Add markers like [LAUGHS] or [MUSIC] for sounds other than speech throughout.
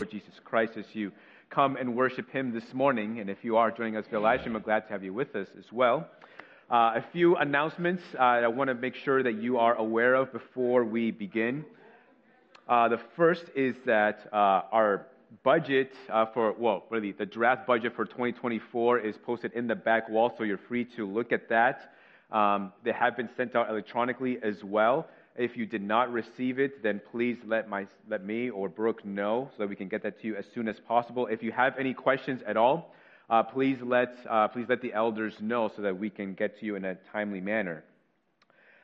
for Jesus Christ as you come and worship Him this morning. And if you are joining us via live I'm glad to have you with us as well. Uh, a few announcements uh, I want to make sure that you are aware of before we begin. Uh, the first is that uh, our budget uh, for, well, really, the draft budget for 2024 is posted in the back wall, so you're free to look at that. Um, they have been sent out electronically as well. If you did not receive it, then please let, my, let me or Brooke know so that we can get that to you as soon as possible. If you have any questions at all, uh, please, let, uh, please let the elders know so that we can get to you in a timely manner.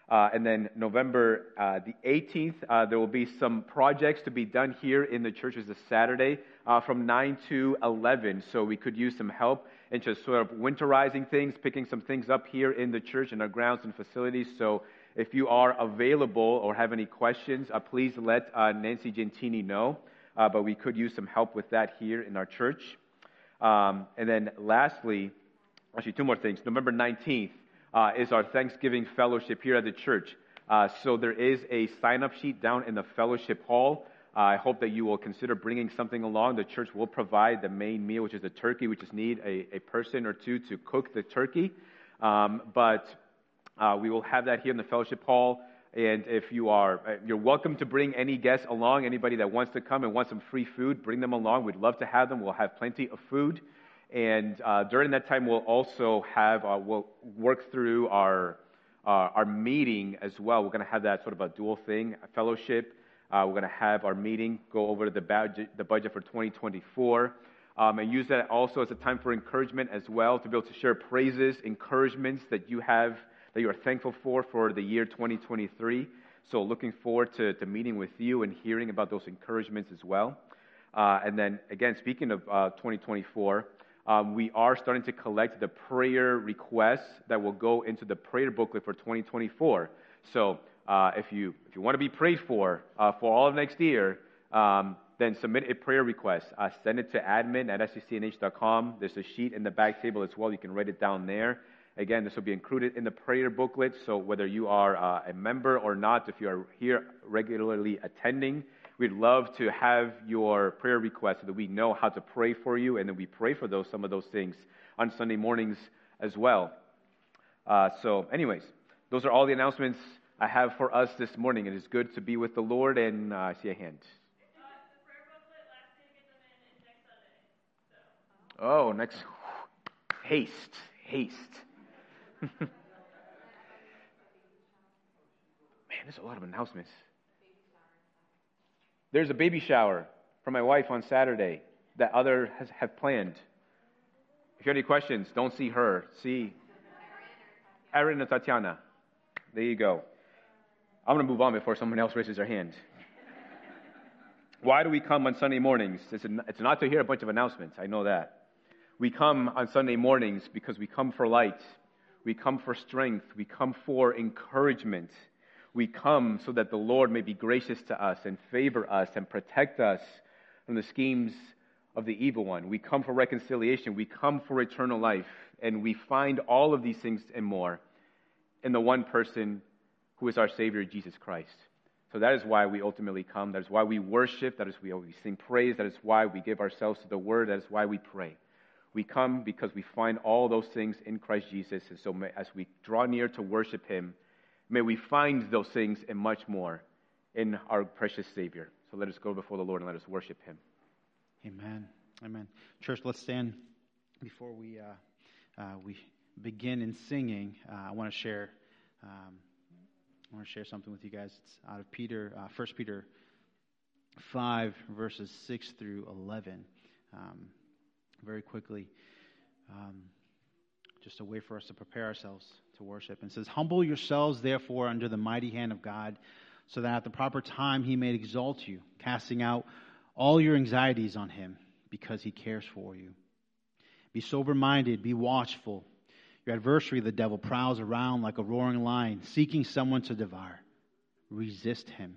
Uh, and then November uh, the 18th, uh, there will be some projects to be done here in the church as a Saturday uh, from 9 to 11. So we could use some help in just sort of winterizing things, picking some things up here in the church and our grounds and facilities. So if you are available or have any questions, uh, please let uh, Nancy Gentini know. but we could use some help with that here in our church. Um, and then lastly, actually two more things. November 19th, uh, is our Thanksgiving fellowship here at the church. Uh, so there is a sign up sheet down in the fellowship hall. Uh, I hope that you will consider bringing something along. The church will provide the main meal, which is the turkey. We just need a, a person or two to cook the turkey. Um, but uh, we will have that here in the fellowship hall. And if you are, uh, you're welcome to bring any guests along. Anybody that wants to come and wants some free food, bring them along. We'd love to have them. We'll have plenty of food. And uh, during that time, we'll also have, uh, we'll work through our, uh, our meeting as well. We're going to have that sort of a dual thing, a fellowship. Uh, we're going to have our meeting, go over the budget, the budget for 2024, um, and use that also as a time for encouragement as well, to be able to share praises, encouragements that you have, that you are thankful for for the year 2023. So looking forward to, to meeting with you and hearing about those encouragements as well. Uh, and then again, speaking of uh, 2024, um, we are starting to collect the prayer requests that will go into the prayer booklet for 2024. So uh, if you if you want to be prayed for uh, for all of next year, um, then submit a prayer request. Uh, send it to admin at sccnh.com. There's a sheet in the back table as well. You can write it down there. Again, this will be included in the prayer booklet. So whether you are uh, a member or not, if you are here regularly attending, We'd love to have your prayer requests so that we know how to pray for you, and then we pray for those some of those things on Sunday mornings as well. Uh, so, anyways, those are all the announcements I have for us this morning. It is good to be with the Lord, and uh, I see a hand. Oh, next. Haste, haste. [LAUGHS] Man, there's a lot of announcements. There's a baby shower for my wife on Saturday that others have planned. If you have any questions, don't see her. See Erin and Tatiana. There you go. I'm going to move on before someone else raises their hand. Why do we come on Sunday mornings? It's not to hear a bunch of announcements. I know that. We come on Sunday mornings because we come for light. We come for strength. We come for encouragement we come so that the Lord may be gracious to us and favor us and protect us from the schemes of the evil one. We come for reconciliation. We come for eternal life. And we find all of these things and more in the one person who is our Savior, Jesus Christ. So that is why we ultimately come. That is why we worship. That is why we sing praise. That is why we give ourselves to the Word. That is why we pray. We come because we find all those things in Christ Jesus. And so as we draw near to worship Him, May we find those things and much more in our precious Savior. So let us go before the Lord and let us worship Him. Amen. Amen. Church, let's stand before we uh, uh, we begin in singing. Uh, I want to share. Um, I want to share something with you guys. It's out of Peter, uh, First Peter five, verses six through eleven. Um, very quickly, um, just a way for us to prepare ourselves to worship. And says, Humble yourselves, therefore, under the mighty hand of God, so that at the proper time he may exalt you, casting out all your anxieties on him, because he cares for you. Be sober minded, be watchful. Your adversary, the devil, prowls around like a roaring lion, seeking someone to devour. Resist him.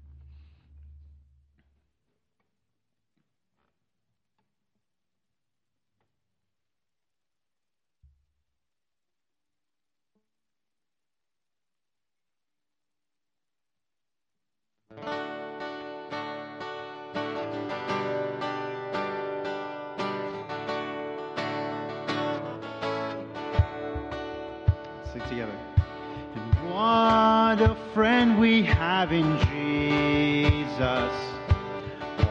Have in Jesus.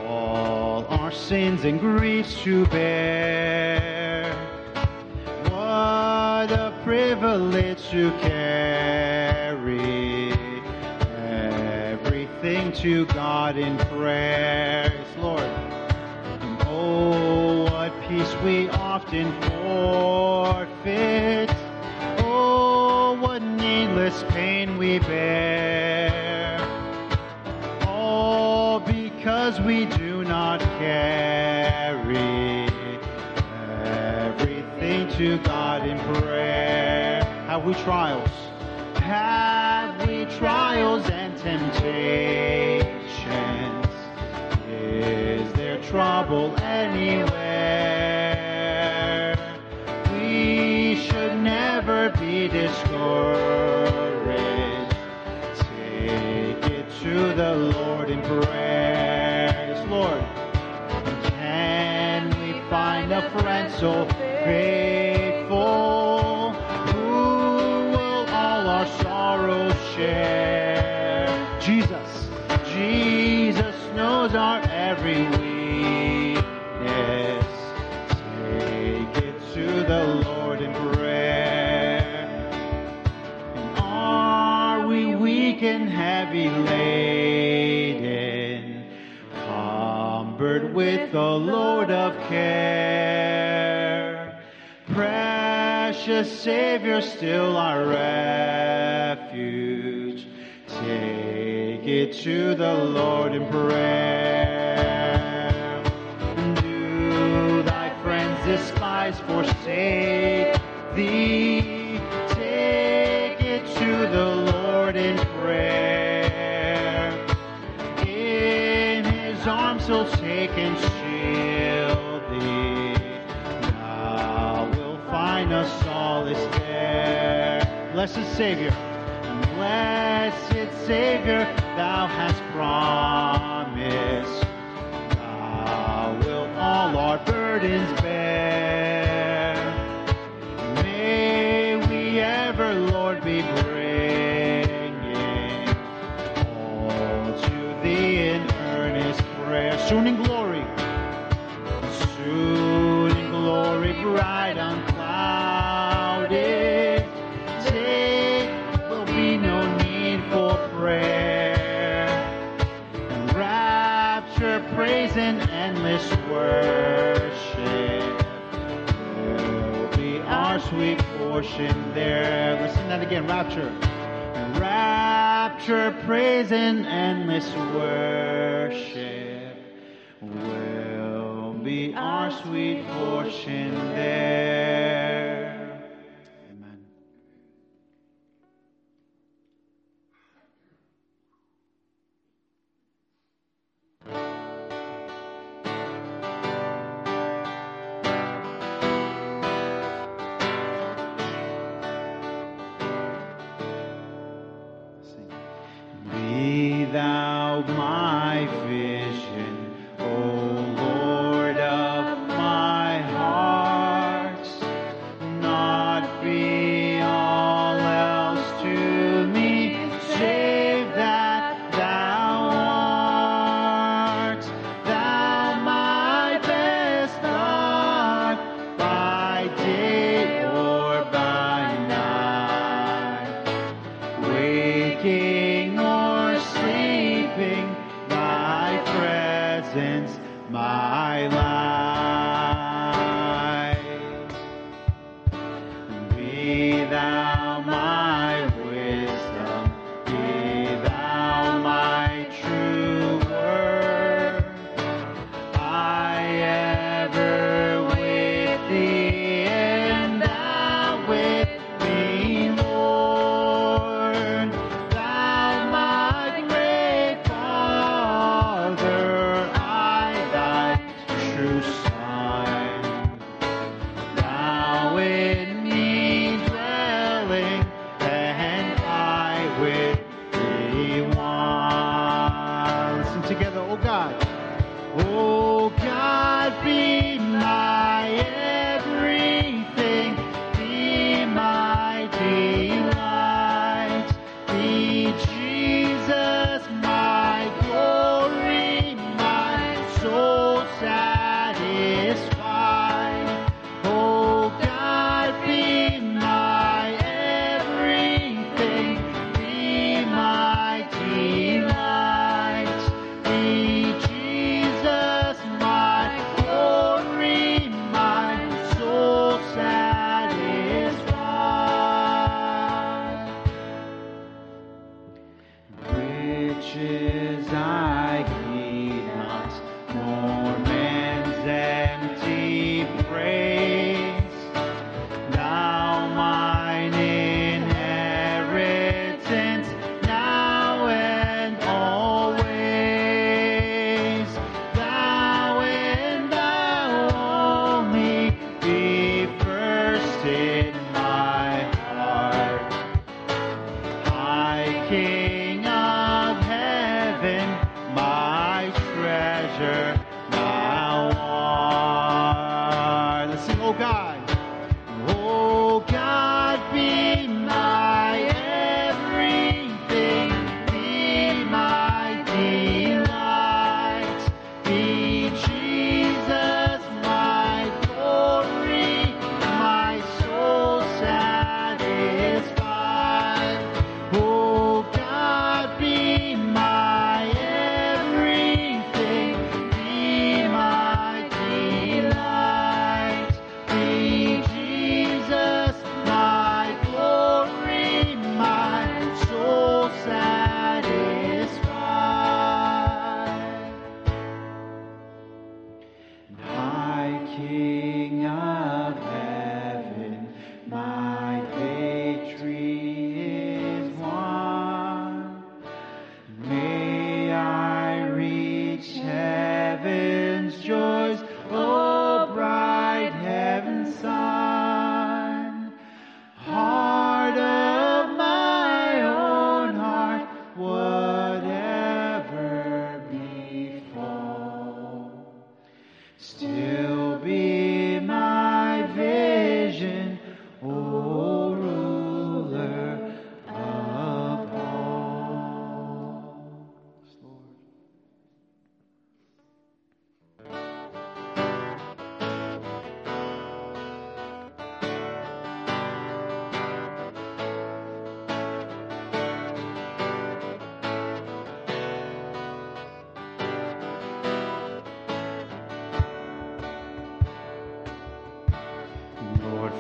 All our sins and griefs to bear. What a privilege to carry everything to God in prayer. Yes, Lord. Oh, what peace we often forfeit. Oh, what needless pain we bear. We trials? Have we trials and temptations? Is there trouble anywhere? We should never be discouraged. Take it to the Lord in prayer. Yes, Lord. Can we find a friend so faithful a load of care? Precious Savior, still our refuge. Take it to the Lord in prayer. Blessed Savior, blessed Savior, thou hast promised. Thou wilt all our burdens praise, and endless worship will be our sweet portion there.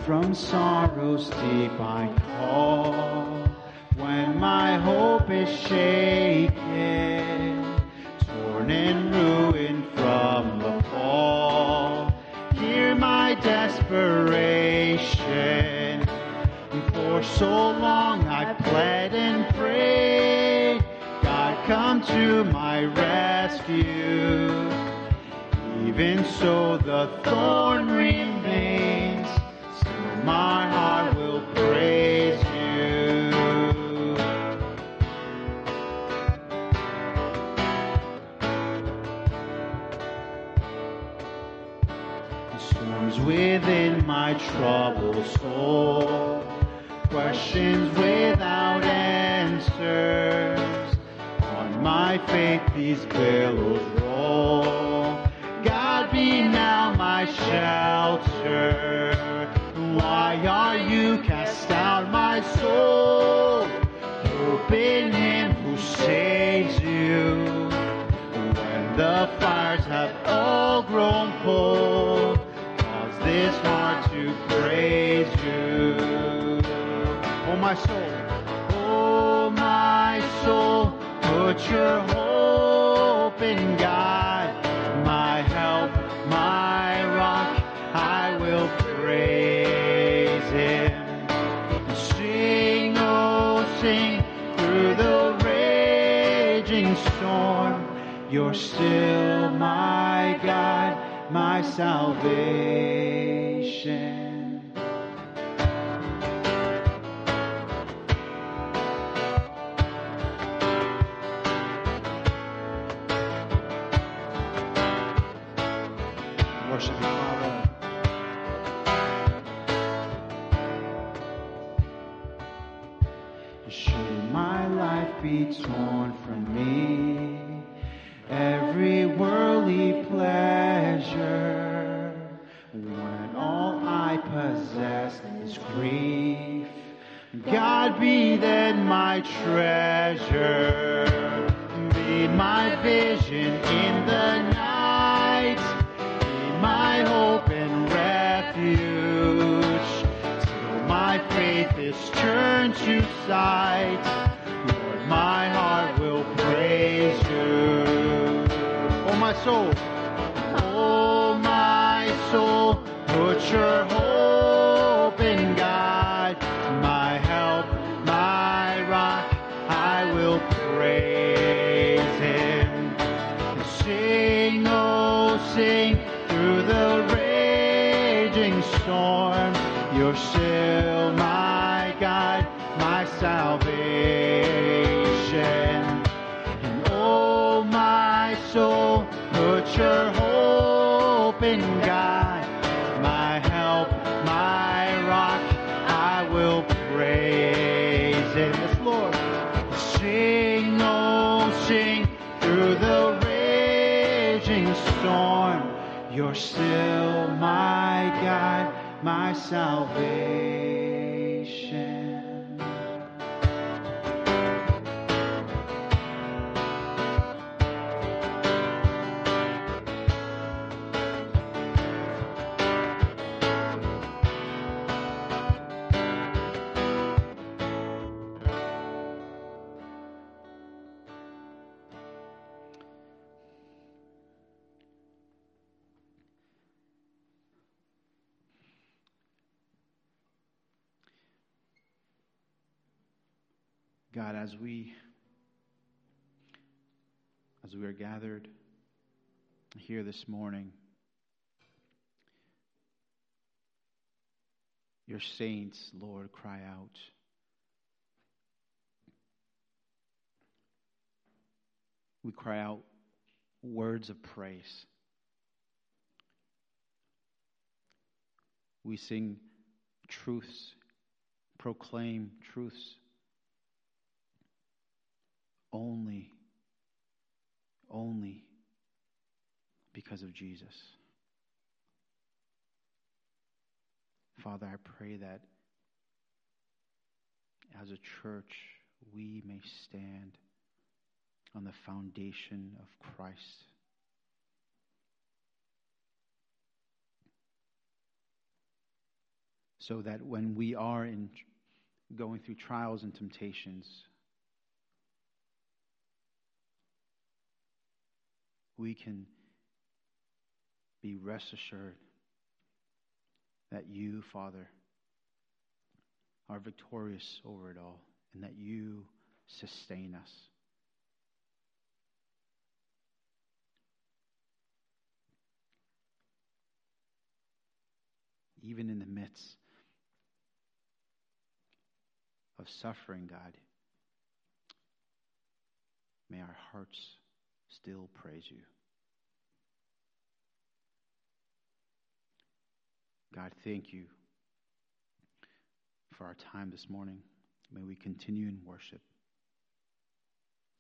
From sorrows deep I call. When my hope is shaken, torn and ruined from the fall, hear my desperation. For so long I pled and prayed, God come to my rescue. Even so, the thorn remains. Within my troubled soul, questions without answers. On my faith, these billows roll. God be now my shelter. Why are you cast out, my soul? Hope in Him who saves you. When the my soul. Oh, my soul, put your hope in God, my help, my rock. I will praise Him. Sing, oh, sing through the raging storm. You're still my God, my salvation. Torn from me, every worldly pleasure, when all I possess is grief, God be then my treasure, be my vision in the night, be my hope and refuge, till my faith is turned to sight. My soul. Oh, my soul, put your hope in God, my help, my rock. I will praise Him. Sing, oh, sing through the raging storm. You're still You're still my God, my salvation. God, as we as we are gathered here this morning, your saints, Lord, cry out. We cry out words of praise. We sing truths, proclaim truths only, only because of Jesus. Father, I pray that as a church we may stand on the foundation of Christ. So that when we are in going through trials and temptations, we can be rest assured that you, Father, are victorious over it all and that you sustain us. Even in the midst of suffering, God, may our hearts still praise you. God, thank you for our time this morning. May we continue in worship.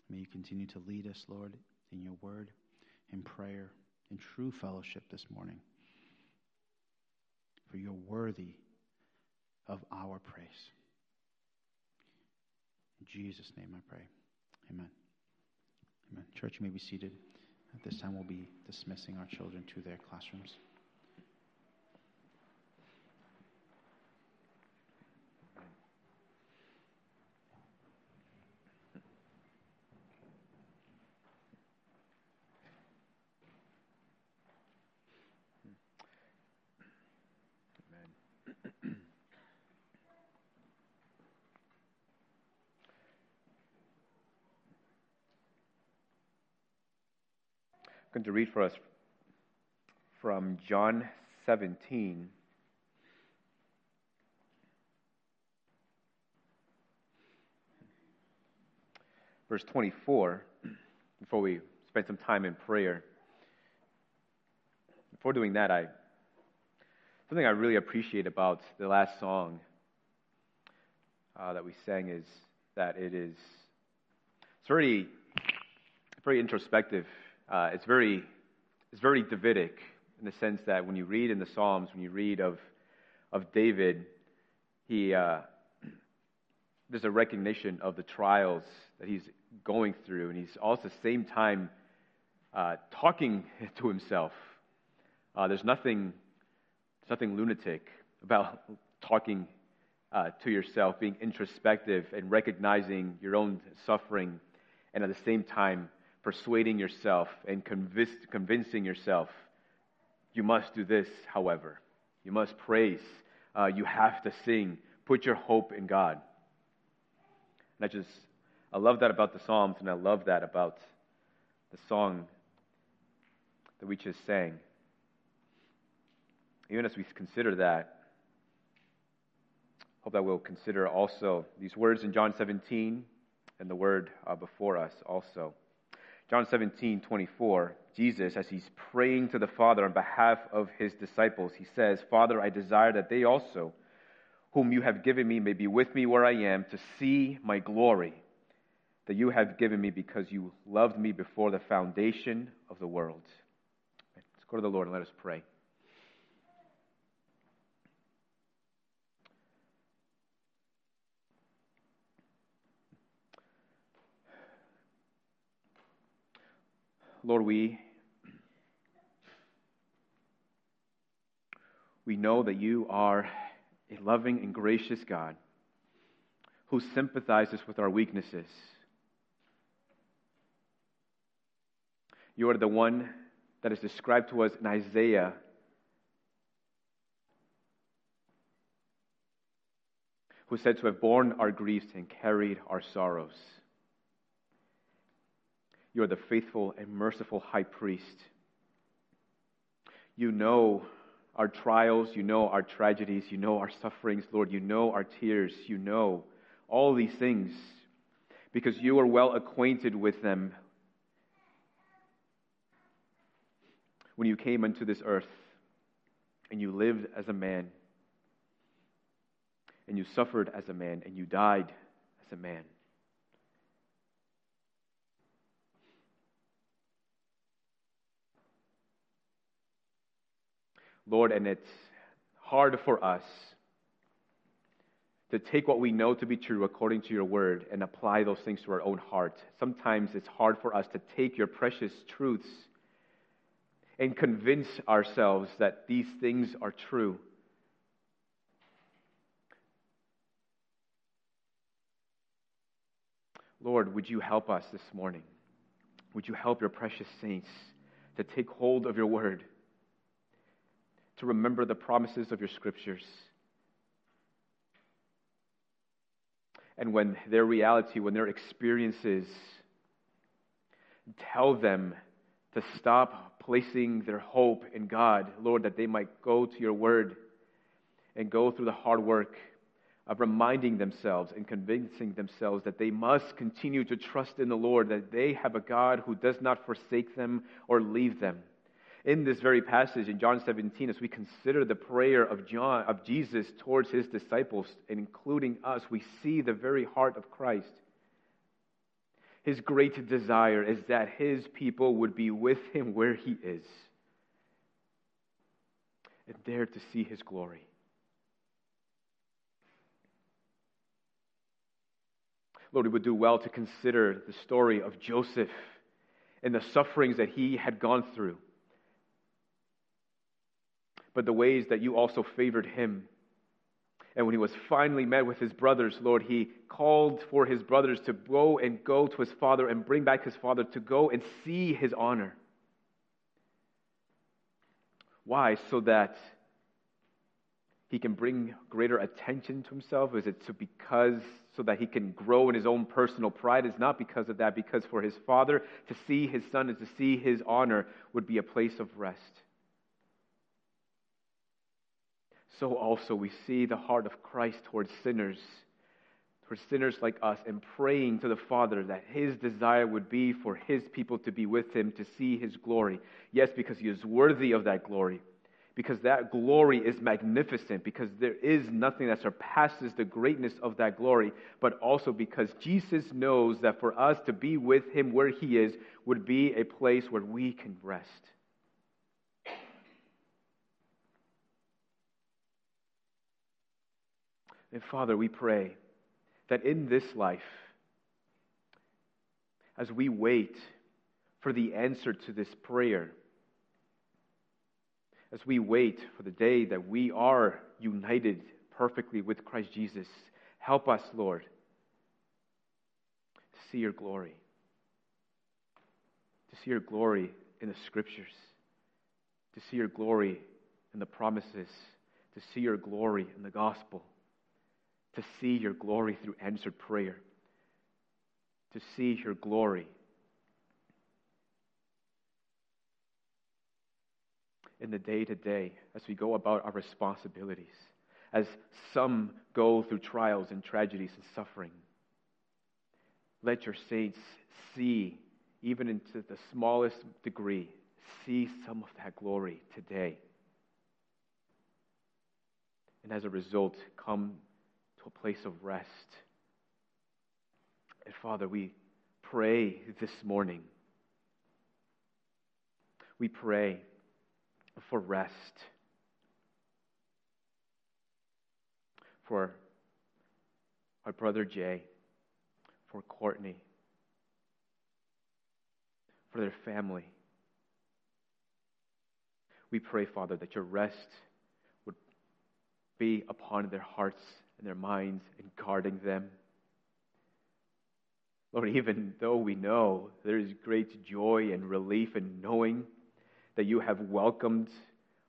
May you continue to lead us, Lord, in your word, in prayer, in true fellowship this morning. For you're worthy of our praise. In Jesus' name I pray. Amen. Amen. Church, you may be seated. At this time, we'll be dismissing our children to their classrooms. Going to read for us from John 17. Verse 24, before we spend some time in prayer. Before doing that, I something I really appreciate about the last song uh, that we sang is that it is it's very very introspective uh, it's very it's very Davidic in the sense that when you read in the Psalms, when you read of of David, he uh, there's a recognition of the trials that he's going through, and he's also at the same time uh, talking [LAUGHS] to himself. Uh, there's nothing there's nothing lunatic about [LAUGHS] talking uh, to yourself, being introspective and recognizing your own suffering, and at the same time persuading yourself and convince, convincing yourself, you must do this, however. You must praise. Uh, you have to sing. Put your hope in God. And I just, I love that about the Psalms, and I love that about the song that we just sang. Even as we consider that, hope that we'll consider also these words in John 17 and the word uh, before us also. John 17, 24, Jesus, as he's praying to the Father on behalf of his disciples, he says, Father, I desire that they also, whom you have given me, may be with me where I am to see my glory that you have given me because you loved me before the foundation of the world. Let's go to the Lord and let us pray. Lord, we we know that you are a loving and gracious God who sympathizes with our weaknesses. You are the one that is described to us in Isaiah who said to have borne our griefs and carried our sorrows. You are the faithful and merciful high priest. You know our trials, you know our tragedies, you know our sufferings, Lord. You know our tears, you know all these things because you are well acquainted with them when you came into this earth and you lived as a man and you suffered as a man and you died as a man. Lord, and it's hard for us to take what we know to be true according to your word and apply those things to our own heart. Sometimes it's hard for us to take your precious truths and convince ourselves that these things are true. Lord, would you help us this morning? Would you help your precious saints to take hold of your word? To remember the promises of your scriptures. And when their reality, when their experiences tell them to stop placing their hope in God, Lord, that they might go to your word and go through the hard work of reminding themselves and convincing themselves that they must continue to trust in the Lord, that they have a God who does not forsake them or leave them in this very passage in John 17, as we consider the prayer of John of Jesus towards his disciples, including us, we see the very heart of Christ. His great desire is that his people would be with him where he is and there to see his glory. Lord, we would do well to consider the story of Joseph and the sufferings that he had gone through but the ways that you also favored him. And when he was finally met with his brothers, Lord, he called for his brothers to go and go to his father and bring back his father to go and see his honor. Why? So that he can bring greater attention to himself? Is it so because so that he can grow in his own personal pride? Is not because of that, because for his father to see his son and to see his honor would be a place of rest. So also we see the heart of Christ towards sinners, towards sinners like us, and praying to the Father that his desire would be for his people to be with him, to see his glory. Yes, because he is worthy of that glory, because that glory is magnificent, because there is nothing that surpasses the greatness of that glory, but also because Jesus knows that for us to be with him where he is would be a place where we can rest. And Father, we pray that in this life, as we wait for the answer to this prayer, as we wait for the day that we are united perfectly with Christ Jesus, help us, Lord, to see your glory. To see your glory in the scriptures, to see your glory in the promises, to see your glory in the gospel, to see your glory through answered prayer, to see your glory in the day to day as we go about our responsibilities, as some go through trials and tragedies and suffering. Let your saints see, even into the smallest degree, see some of that glory today. And as a result, come to a place of rest. And Father, we pray this morning. We pray for rest, for our brother Jay, for Courtney, for their family. We pray, Father, that your rest would be upon their hearts and their minds and guarding them. Lord, even though we know there is great joy and relief in knowing that you have welcomed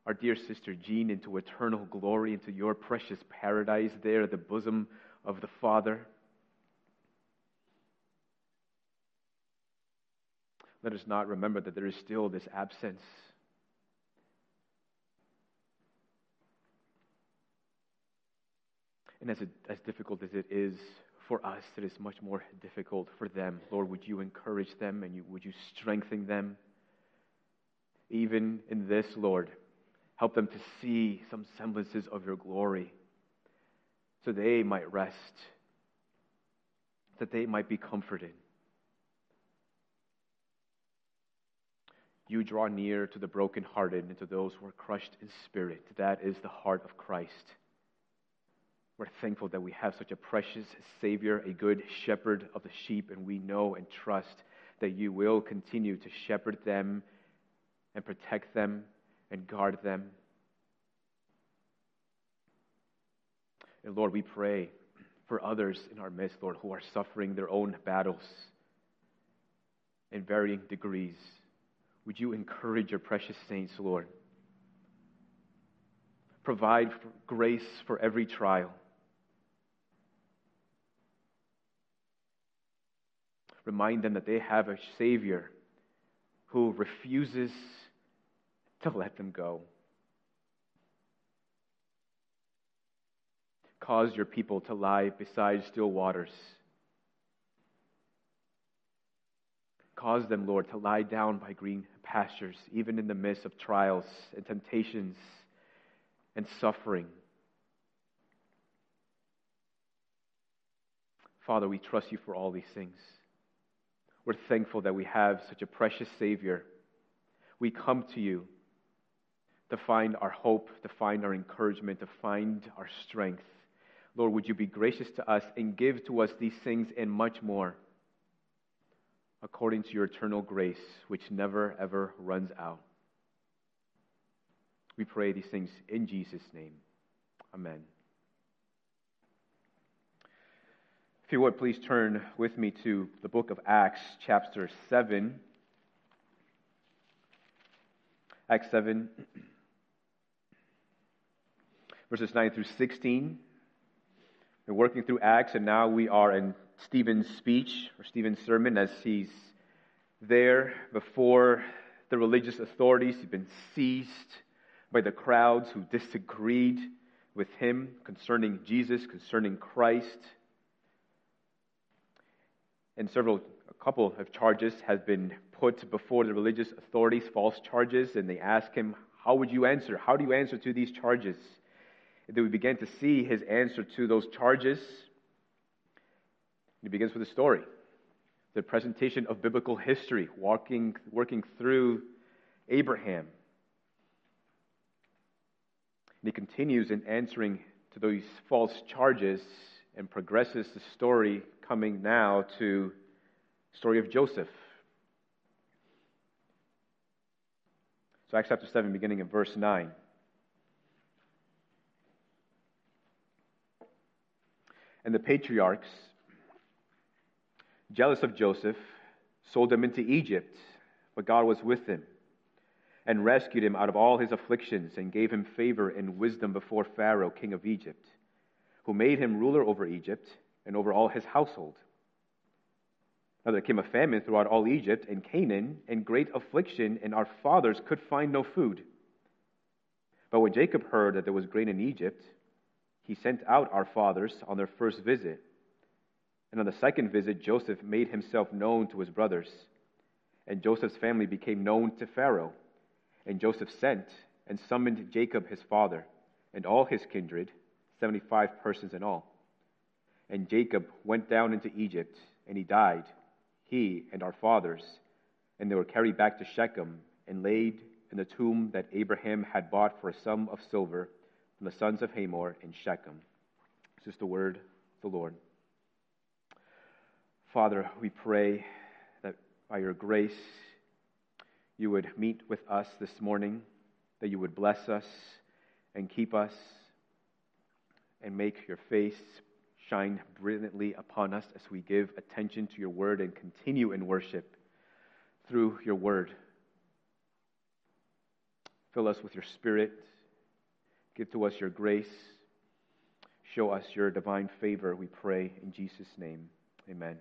our dear sister Jean into eternal glory, into your precious paradise there at the bosom of the Father. Let us not remember that there is still this absence. And as, as difficult as it is for us, it is much more difficult for them. Lord, would you encourage them and you, would you strengthen them? even in this, Lord. Help them to see some semblances of your glory so they might rest, that they might be comforted. You draw near to the brokenhearted and to those who are crushed in spirit. That is the heart of Christ. We're thankful that we have such a precious Savior, a good shepherd of the sheep, and we know and trust that you will continue to shepherd them and protect them and guard them. And Lord, we pray for others in our midst, Lord, who are suffering their own battles in varying degrees. Would you encourage your precious saints, Lord? Provide grace for every trial. Remind them that they have a Savior who refuses to let them go. Cause your people to lie beside still waters. Cause them, Lord, to lie down by green pastures, even in the midst of trials and temptations and suffering. Father, we trust you for all these things. We're thankful that we have such a precious Savior. We come to you to find our hope, to find our encouragement, to find our strength. Lord, would you be gracious to us and give to us these things and much more according to your eternal grace, which never, ever runs out. We pray these things in Jesus' name. Amen. If you would, please turn with me to the book of Acts, chapter 7. Acts 7 verses 9 through 16. We're working through Acts, and now we are in Stephen's speech or Stephen's sermon as he's there before the religious authorities. He's been seized by the crowds who disagreed with him concerning Jesus, concerning Christ. And several, a couple of charges have been put before the religious authorities, false charges, and they ask him, How would you answer? How do you answer to these charges? And then we begin to see his answer to those charges. He begins with a story, the presentation of biblical history, walking, working through Abraham. And he continues in answering to those false charges and progresses the story coming now to the story of Joseph. So Acts chapter 7, beginning in verse 9. and the patriarchs, jealous of Joseph, sold him into Egypt but God was with him and rescued him out of all his afflictions and gave him favor and wisdom before Pharaoh, king of Egypt, who made him ruler over Egypt and over all his household. Now there came a famine throughout all Egypt and Canaan, and great affliction, and our fathers could find no food. But when Jacob heard that there was grain in Egypt, he sent out our fathers on their first visit. And on the second visit, Joseph made himself known to his brothers. And Joseph's family became known to Pharaoh. And Joseph sent and summoned Jacob his father and all his kindred, 75 persons in all. And Jacob went down into Egypt, and he died, he and our fathers. And they were carried back to Shechem and laid in the tomb that Abraham had bought for a sum of silver from the sons of Hamor in Shechem. This is the word of the Lord. Father, we pray that by your grace you would meet with us this morning, that you would bless us and keep us and make your face shine brilliantly upon us as we give attention to your word and continue in worship through your word. Fill us with your spirit. Give to us your grace. Show us your divine favor, we pray in Jesus' name. Amen.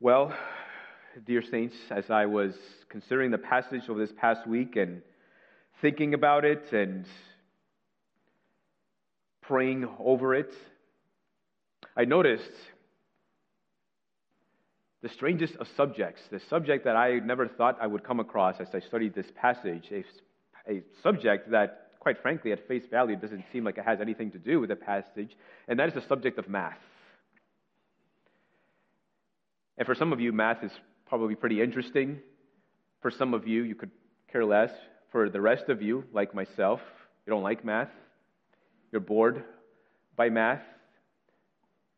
Well, dear saints, as I was considering the passage over this past week and thinking about it and praying over it, I noticed the strangest of subjects, the subject that I never thought I would come across as I studied this passage, a, a subject that, quite frankly, at face value, doesn't seem like it has anything to do with the passage, and that is the subject of math. And for some of you, math is probably pretty interesting. For some of you, you could care less. For the rest of you, like myself, you don't like math. You're bored by math.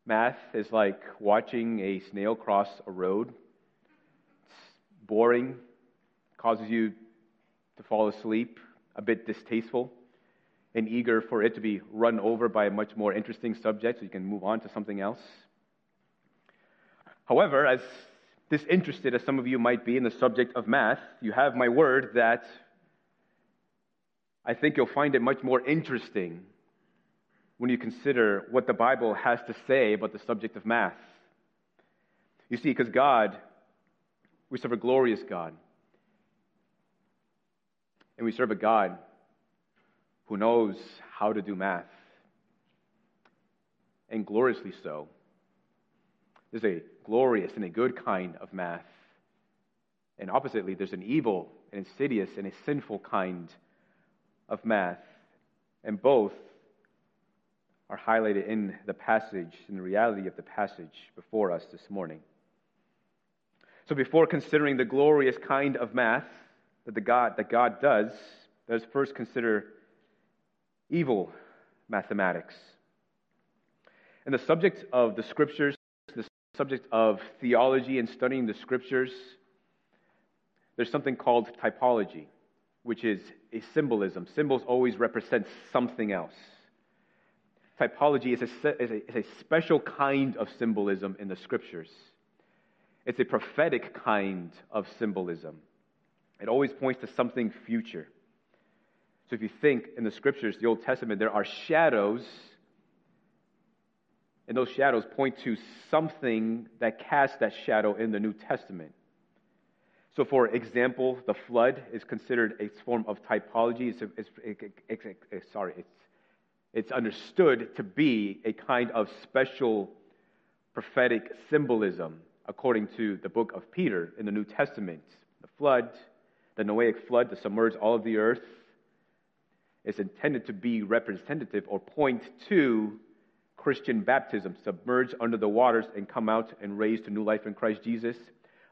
Math is like watching a snail cross a road. It's boring, causes you to fall asleep, a bit distasteful, and eager for it to be run over by a much more interesting subject so you can move on to something else. However, as disinterested as some of you might be in the subject of math, you have my word that I think you'll find it much more interesting when you consider what the Bible has to say about the subject of math. You see, because God, we serve a glorious God. And we serve a God who knows how to do math. And gloriously so. There's a glorious and a good kind of math. And oppositely, there's an evil and insidious and a sinful kind of math. And both are highlighted in the passage, in the reality of the passage before us this morning. So before considering the glorious kind of math that, the God, that God does, let us first consider evil mathematics. And the subject of the scriptures the subject of theology and studying the scriptures, there's something called typology, which is a symbolism. Symbols always represent something else. Typology is a, is, a, is a special kind of symbolism in the scriptures. It's a prophetic kind of symbolism. It always points to something future. So if you think in the scriptures, the Old Testament, there are shadows and those shadows point to something that casts that shadow in the New Testament. So, for example, the flood is considered a form of typology. It's, it's, it's, it's, sorry, it's, it's understood to be a kind of special prophetic symbolism, according to the book of Peter in the New Testament. The flood, the Noahic flood to submerge all of the earth, is intended to be representative or point to Christian baptism, submerged under the waters and come out and raised to new life in Christ Jesus.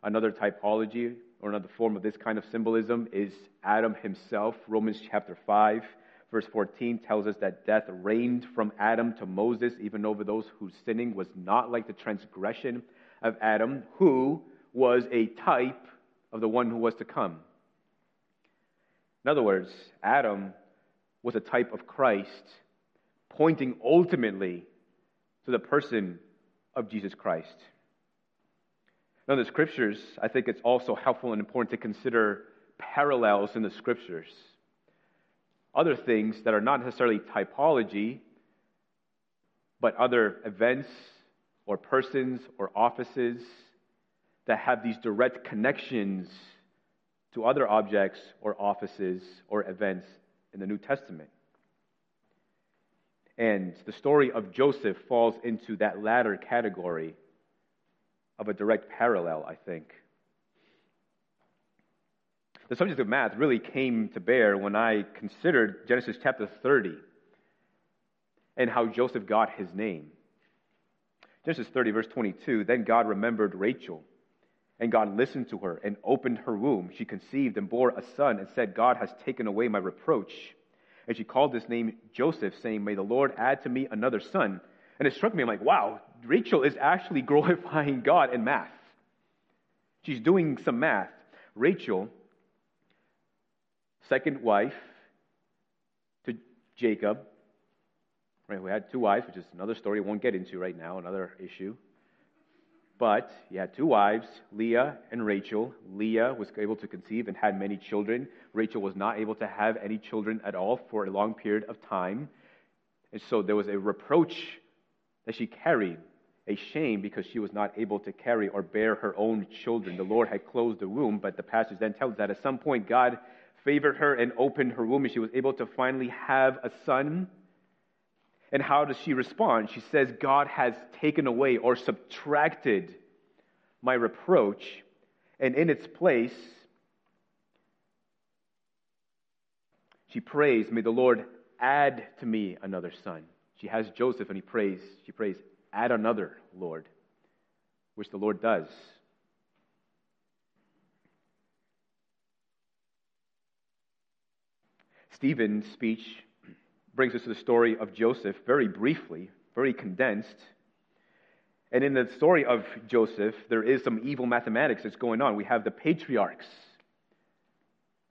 Another typology or another form of this kind of symbolism is Adam himself. Romans chapter 5, verse 14 tells us that death reigned from Adam to Moses, even over those whose sinning was not like the transgression of Adam, who was a type of the one who was to come. In other words, Adam was a type of Christ, pointing ultimately to the person of Jesus Christ. Now, in the scriptures, I think it's also helpful and important to consider parallels in the scriptures. Other things that are not necessarily typology, but other events or persons or offices that have these direct connections to other objects or offices or events in the New Testament. And the story of Joseph falls into that latter category of a direct parallel, I think. The subject of math really came to bear when I considered Genesis chapter 30 and how Joseph got his name. Genesis 30, verse 22 Then God remembered Rachel, and God listened to her and opened her womb. She conceived and bore a son and said, God has taken away my reproach. And she called his name Joseph, saying, May the Lord add to me another son. And it struck me, I'm like, wow, Rachel is actually [LAUGHS] glorifying God in math. She's doing some math. Rachel, second wife to Jacob, right, who had two wives, which is another story we won't get into right now, another issue. But he had two wives, Leah and Rachel. Leah was able to conceive and had many children. Rachel was not able to have any children at all for a long period of time. And so there was a reproach that she carried, a shame because she was not able to carry or bear her own children. The Lord had closed the womb, but the passage then tells us that at some point God favored her and opened her womb, and she was able to finally have a son. And how does she respond? She says, God has taken away or subtracted my reproach, and in its place, she prays, May the Lord add to me another son. She has Joseph, and he prays, she prays, Add another, Lord, which the Lord does. Stephen's speech brings us to the story of Joseph very briefly, very condensed. And in the story of Joseph, there is some evil mathematics that's going on. We have the patriarchs,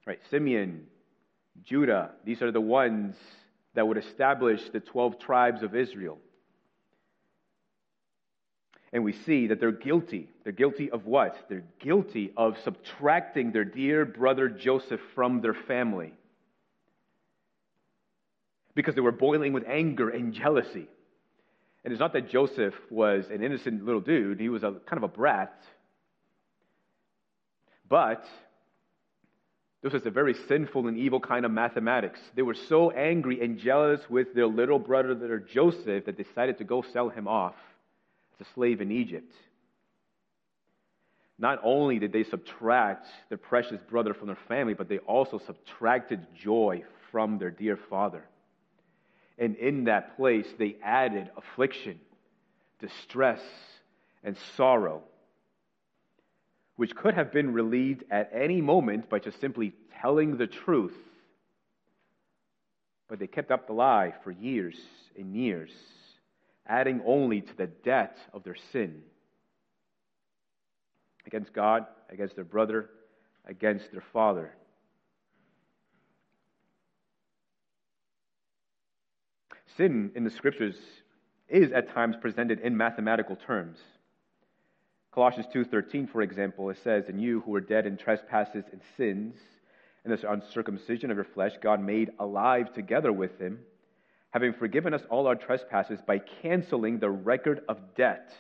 right? Simeon, Judah, these are the ones that would establish the 12 tribes of Israel. And we see that they're guilty. They're guilty of what? They're guilty of subtracting their dear brother Joseph from their family because they were boiling with anger and jealousy. And it's not that Joseph was an innocent little dude, he was a kind of a brat. But this was a very sinful and evil kind of mathematics. They were so angry and jealous with their little brother, their Joseph, that they decided to go sell him off as a slave in Egypt. Not only did they subtract their precious brother from their family, but they also subtracted joy from their dear father. And in that place, they added affliction, distress, and sorrow, which could have been relieved at any moment by just simply telling the truth. But they kept up the lie for years and years, adding only to the debt of their sin against God, against their brother, against their father. Sin in the scriptures is at times presented in mathematical terms. Colossians 2:13 for example it says and you who were dead in trespasses and sins and this uncircumcision of your flesh God made alive together with him having forgiven us all our trespasses by canceling the record of debt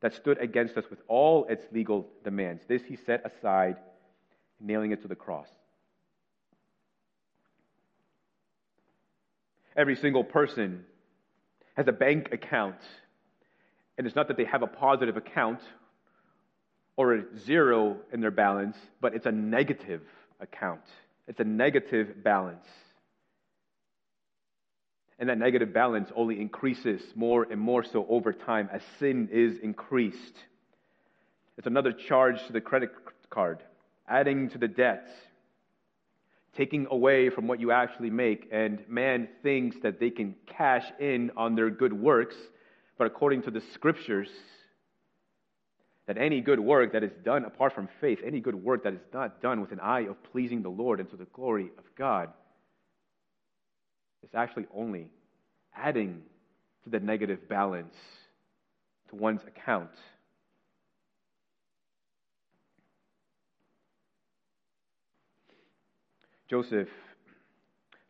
that stood against us with all its legal demands this he set aside nailing it to the cross Every single person has a bank account. And it's not that they have a positive account or a zero in their balance, but it's a negative account. It's a negative balance. And that negative balance only increases more and more so over time as sin is increased. It's another charge to the credit card, adding to the debt taking away from what you actually make, and man thinks that they can cash in on their good works, but according to the scriptures, that any good work that is done apart from faith, any good work that is not done with an eye of pleasing the Lord and to the glory of God, is actually only adding to the negative balance to one's account. Joseph,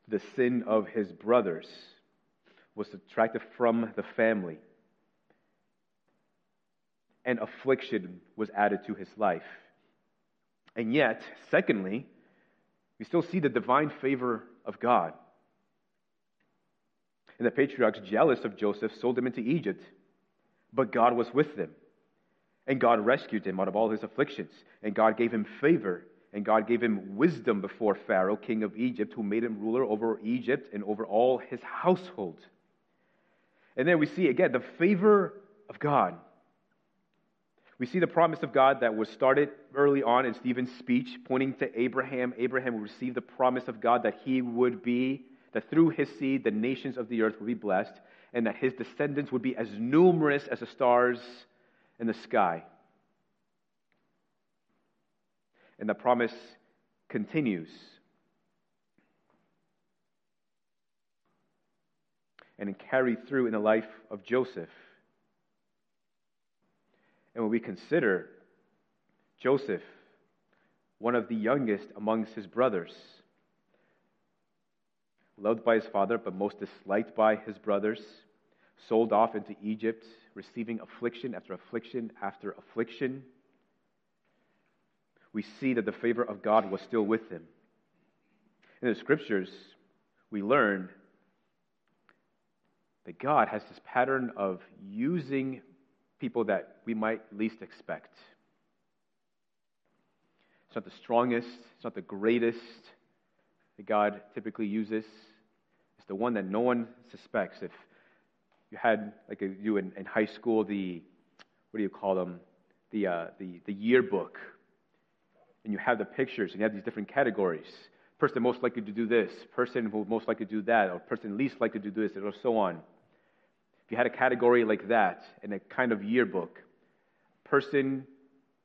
the sin of his brothers, was subtracted from the family, and affliction was added to his life. And yet, secondly, we still see the divine favor of God. And the patriarchs, jealous of Joseph, sold him into Egypt, but God was with them. And God rescued him out of all his afflictions. And God gave him favor. And God gave him wisdom before Pharaoh, king of Egypt, who made him ruler over Egypt and over all his household. And then we see again the favor of God. We see the promise of God that was started early on in Stephen's speech, pointing to Abraham. Abraham received the promise of God that he would be, that through his seed, the nations of the earth would be blessed, and that his descendants would be as numerous as the stars in the sky. And the promise continues. And carried through in the life of Joseph. And when we consider Joseph, one of the youngest amongst his brothers, loved by his father, but most disliked by his brothers, sold off into Egypt, receiving affliction after affliction after affliction, we see that the favor of God was still with him. In the scriptures, we learn that God has this pattern of using people that we might least expect. It's not the strongest, it's not the greatest that God typically uses. It's the one that no one suspects. If you had, like you in, in high school, the, what do you call them? The, uh, the, the yearbook. And you have the pictures, and you have these different categories. Person most likely to do this, person who most likely to do that, or person least likely to do this, or so on. If you had a category like that in a kind of yearbook, person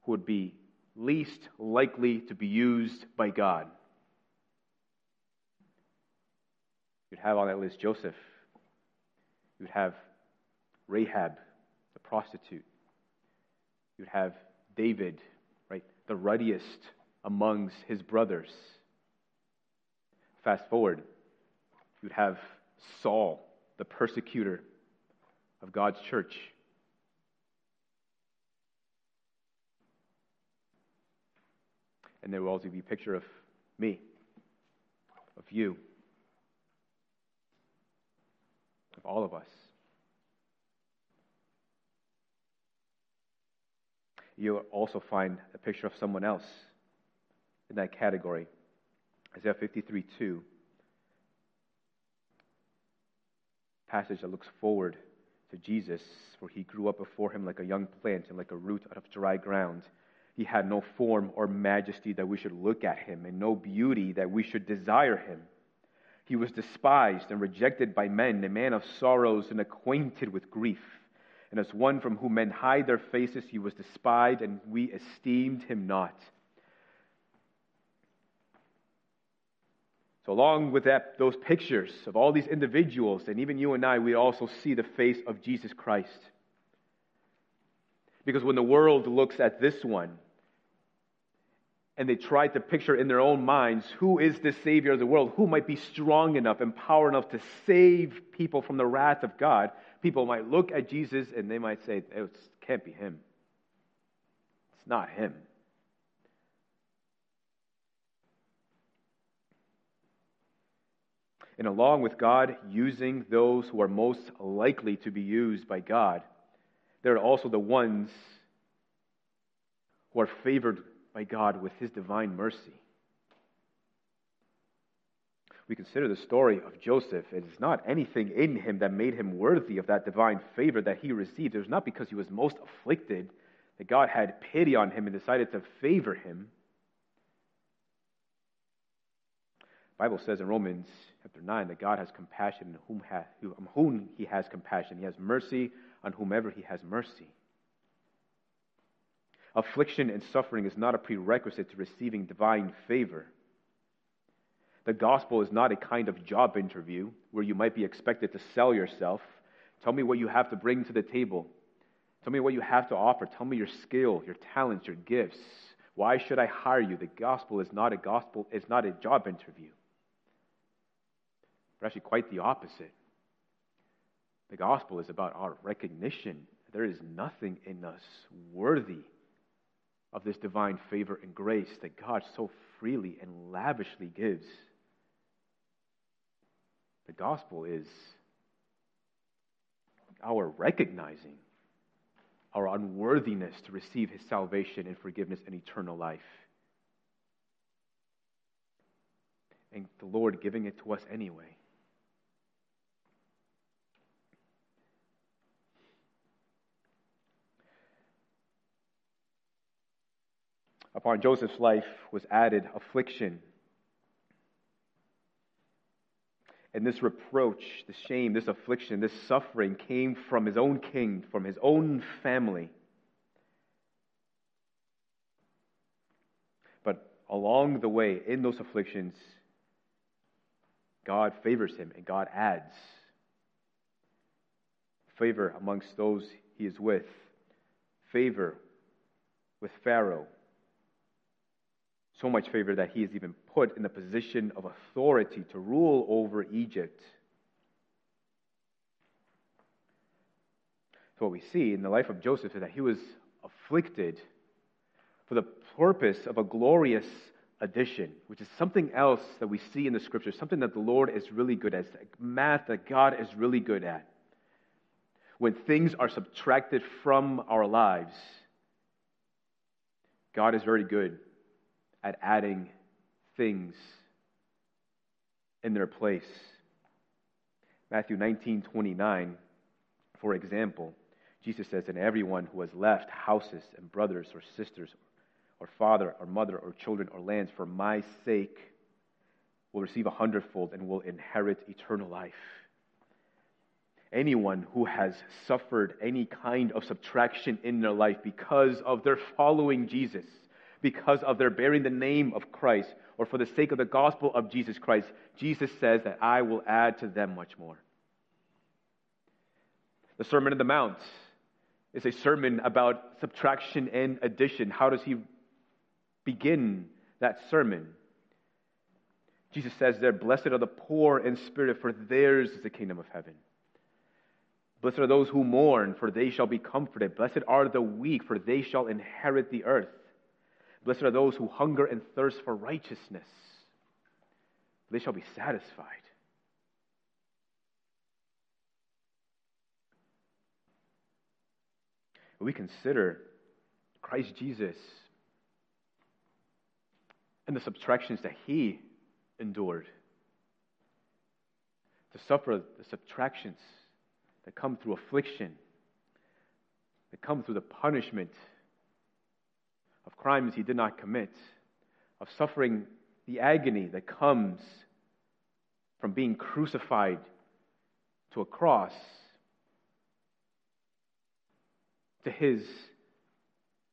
who would be least likely to be used by God. You'd have on that list Joseph. You'd have Rahab, the prostitute. You'd have David, the ruddiest amongst his brothers. Fast forward, you'd have Saul, the persecutor of God's church. And there will also be a picture of me, of you, of all of us. You'll also find a picture of someone else in that category. Isaiah 53 2. Passage that looks forward to Jesus, for he grew up before him like a young plant and like a root out of dry ground. He had no form or majesty that we should look at him, and no beauty that we should desire him. He was despised and rejected by men, a man of sorrows and acquainted with grief. And as one from whom men hide their faces, he was despised, and we esteemed him not. So, along with that, those pictures of all these individuals, and even you and I, we also see the face of Jesus Christ. Because when the world looks at this one, and they try to picture in their own minds who is the Savior of the world, who might be strong enough and power enough to save people from the wrath of God, people might look at Jesus and they might say, oh, it can't be him. It's not him. And along with God using those who are most likely to be used by God, there are also the ones who are favored by God with his divine mercy. We consider the story of Joseph. It is not anything in him that made him worthy of that divine favor that he received. It was not because he was most afflicted that God had pity on him and decided to favor him. The Bible says in Romans chapter 9 that God has compassion on whom, on whom he has compassion. He has mercy on whomever he has mercy. Affliction and suffering is not a prerequisite to receiving divine favor. The gospel is not a kind of job interview where you might be expected to sell yourself. Tell me what you have to bring to the table. Tell me what you have to offer. Tell me your skill, your talents, your gifts. Why should I hire you? The gospel is not a gospel, it's not a job interview. But actually, quite the opposite. The gospel is about our recognition. There is nothing in us worthy of this divine favor and grace that God so freely and lavishly gives. The gospel is our recognizing our unworthiness to receive his salvation and forgiveness and eternal life. And the Lord giving it to us anyway. Upon Joseph's life was added affliction. And this reproach, this shame, this affliction, this suffering came from his own king, from his own family. But along the way, in those afflictions, God favors him and God adds favor amongst those he is with, favor with Pharaoh, so much favor that he is even put in the position of authority to rule over Egypt. So, what we see in the life of Joseph is that he was afflicted for the purpose of a glorious addition, which is something else that we see in the scriptures, something that the Lord is really good at, math that God is really good at. When things are subtracted from our lives, God is very good at adding things in their place. Matthew 19 29, for example, Jesus says, And everyone who has left houses and brothers or sisters or father or mother or children or lands for my sake will receive a hundredfold and will inherit eternal life. Anyone who has suffered any kind of subtraction in their life because of their following Jesus because of their bearing the name of Christ or for the sake of the gospel of Jesus Christ, Jesus says that I will add to them much more. The Sermon on the Mount is a sermon about subtraction and addition. How does he begin that sermon? Jesus says there, Blessed are the poor in spirit, for theirs is the kingdom of heaven. Blessed are those who mourn, for they shall be comforted. Blessed are the weak, for they shall inherit the earth. Blessed are those who hunger and thirst for righteousness, they shall be satisfied. We consider Christ Jesus and the subtractions that he endured. To suffer the subtractions that come through affliction, that come through the punishment crimes he did not commit, of suffering the agony that comes from being crucified to a cross, to his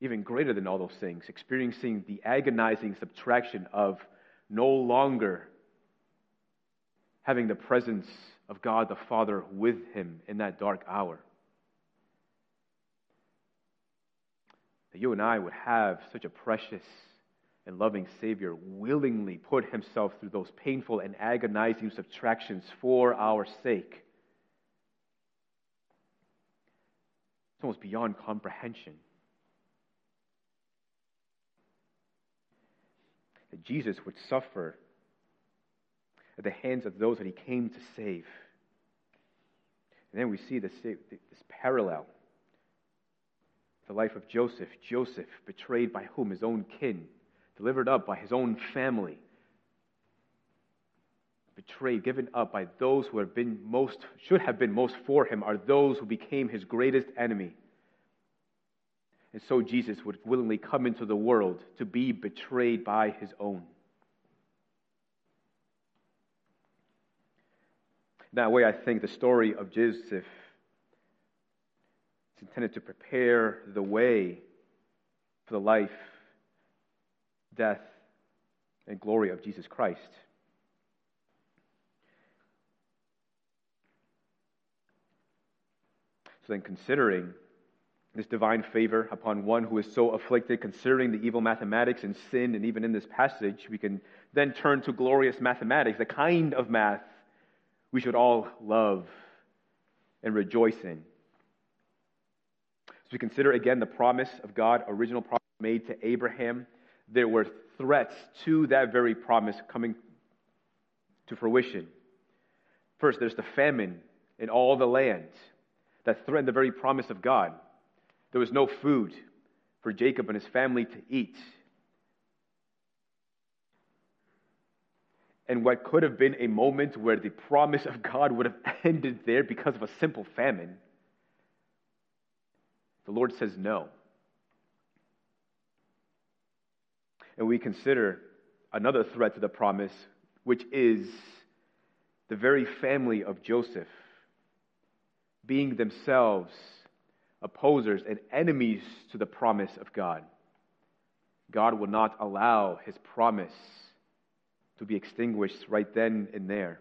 even greater than all those things, experiencing the agonizing subtraction of no longer having the presence of God the Father with him in that dark hour. That you and I would have such a precious and loving Savior willingly put himself through those painful and agonizing subtractions for our sake. It's almost beyond comprehension. That Jesus would suffer at the hands of those that he came to save. And then we see this, this parallel the life of Joseph. Joseph, betrayed by whom? His own kin, delivered up by his own family, betrayed, given up by those who have been most, should have been most for him, are those who became his greatest enemy. And so Jesus would willingly come into the world to be betrayed by his own. In that way, I think the story of Joseph it's intended to prepare the way for the life, death, and glory of Jesus Christ. So then, considering this divine favor upon one who is so afflicted, considering the evil mathematics and sin, and even in this passage, we can then turn to glorious mathematics, the kind of math we should all love and rejoice in. As we consider again the promise of God, original promise made to Abraham, there were threats to that very promise coming to fruition. First, there's the famine in all the land that threatened the very promise of God. There was no food for Jacob and his family to eat. And what could have been a moment where the promise of God would have [LAUGHS] ended there because of a simple famine, the Lord says no. And we consider another threat to the promise, which is the very family of Joseph being themselves opposers and enemies to the promise of God. God will not allow his promise to be extinguished right then and there.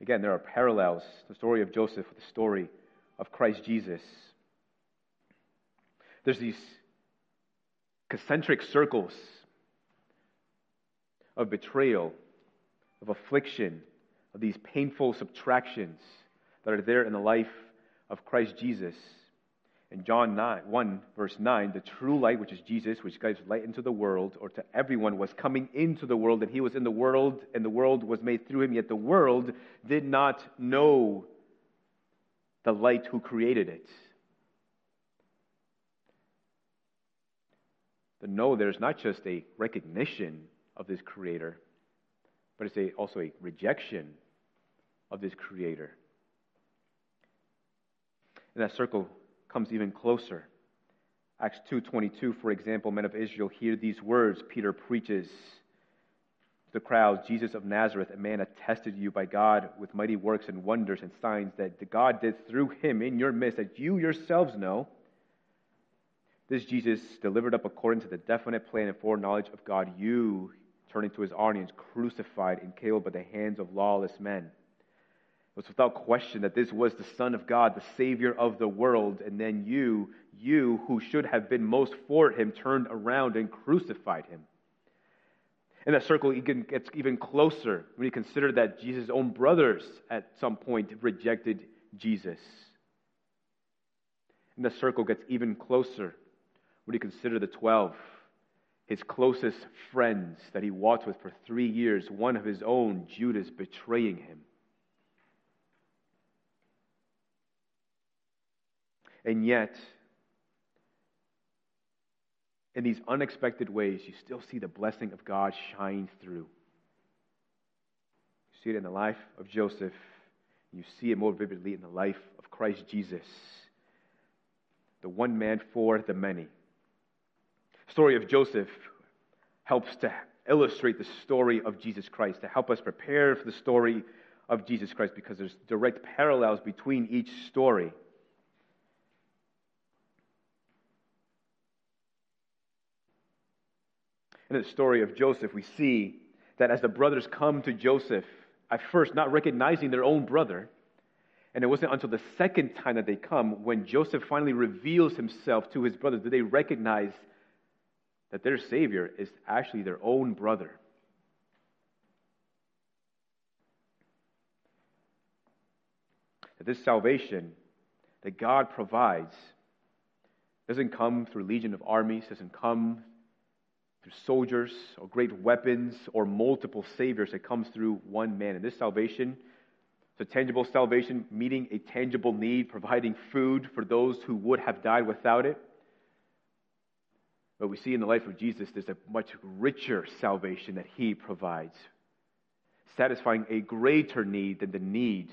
Again, there are parallels, the story of Joseph with the story of Christ Jesus. There's these concentric circles of betrayal, of affliction, of these painful subtractions that are there in the life of Christ Jesus. In John 9, 1, verse 9, the true light, which is Jesus, which gives light into the world, or to everyone, was coming into the world, and he was in the world, and the world was made through him, yet the world did not know the light who created it. The know there is not just a recognition of this creator, but it's a, also a rejection of this creator. And that circle comes even closer. Acts 2:22 for example, men of Israel hear these words Peter preaches to the crowds, Jesus of Nazareth, a man attested you by God with mighty works and wonders and signs that God did through him in your midst that you yourselves know. This Jesus delivered up according to the definite plan and foreknowledge of God, you turning to his audience, crucified and killed by the hands of lawless men. Was without question that this was the Son of God, the Savior of the world, and then you, you who should have been most for him, turned around and crucified him. And that circle gets even closer when you consider that Jesus' own brothers at some point rejected Jesus. And the circle gets even closer when you consider the 12 his closest friends that he walked with for three years, one of his own, Judas, betraying him. And yet, in these unexpected ways, you still see the blessing of God shine through. You see it in the life of Joseph, you see it more vividly in the life of Christ Jesus, the one man for the many The story of Joseph helps to illustrate the story of Jesus Christ, to help us prepare for the story of Jesus Christ, because there's direct parallels between each story. In the story of Joseph, we see that as the brothers come to Joseph, at first not recognizing their own brother, and it wasn't until the second time that they come, when Joseph finally reveals himself to his brothers, that they recognize that their Savior is actually their own brother. That this salvation that God provides doesn't come through legion of armies, doesn't come through soldiers or great weapons or multiple saviors. It comes through one man. And this salvation, it's a tangible salvation, meeting a tangible need, providing food for those who would have died without it. But we see in the life of Jesus, there's a much richer salvation that he provides, satisfying a greater need than the need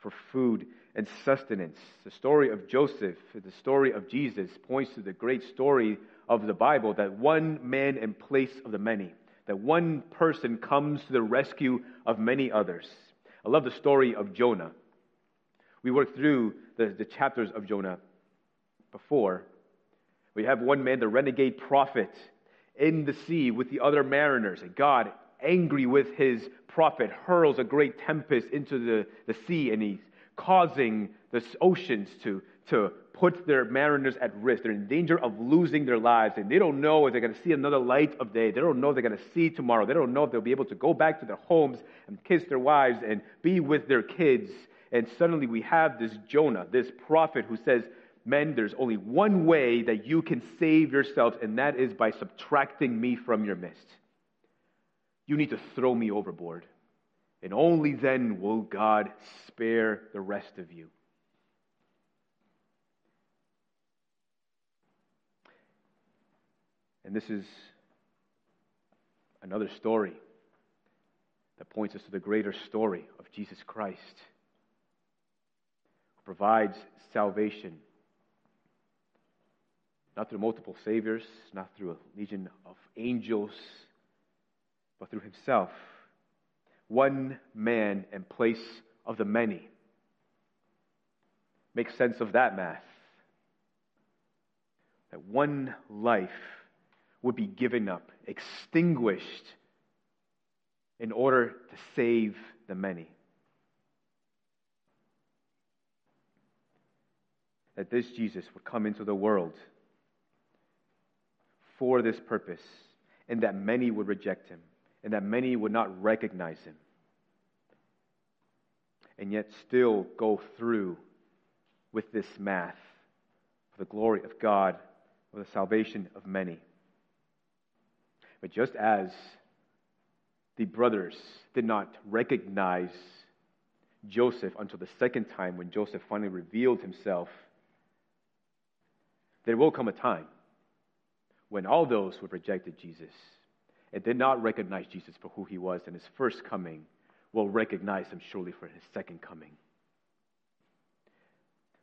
for food and sustenance. The story of Joseph, the story of Jesus, points to the great story of the Bible that one man in place of the many, that one person comes to the rescue of many others. I love the story of Jonah. We worked through the, the chapters of Jonah before, we have one man, the renegade prophet, in the sea with the other mariners. And God angry with his prophet, hurls a great tempest into the, the sea, and he's causing the oceans to, to put their mariners at risk. They're in danger of losing their lives, and they don't know if they're going to see another light of day. They don't know if they're going to see tomorrow. They don't know if they'll be able to go back to their homes and kiss their wives and be with their kids. And suddenly we have this Jonah, this prophet, who says, Men, there's only one way that you can save yourselves, and that is by subtracting me from your midst. You need to throw me overboard. And only then will God spare the rest of you. And this is another story that points us to the greater story of Jesus Christ, who provides salvation not through multiple saviors, not through a legion of angels, but through himself. One man in place of the many. Make sense of that math. That one life would be given up, extinguished, in order to save the many. That this Jesus would come into the world for this purpose, and that many would reject him, and that many would not recognize him, and yet still go through with this math for the glory of God, for the salvation of many. But just as the brothers did not recognize Joseph until the second time when Joseph finally revealed himself, there will come a time when all those who rejected Jesus and did not recognize Jesus for who he was in his first coming will recognize him surely for his second coming.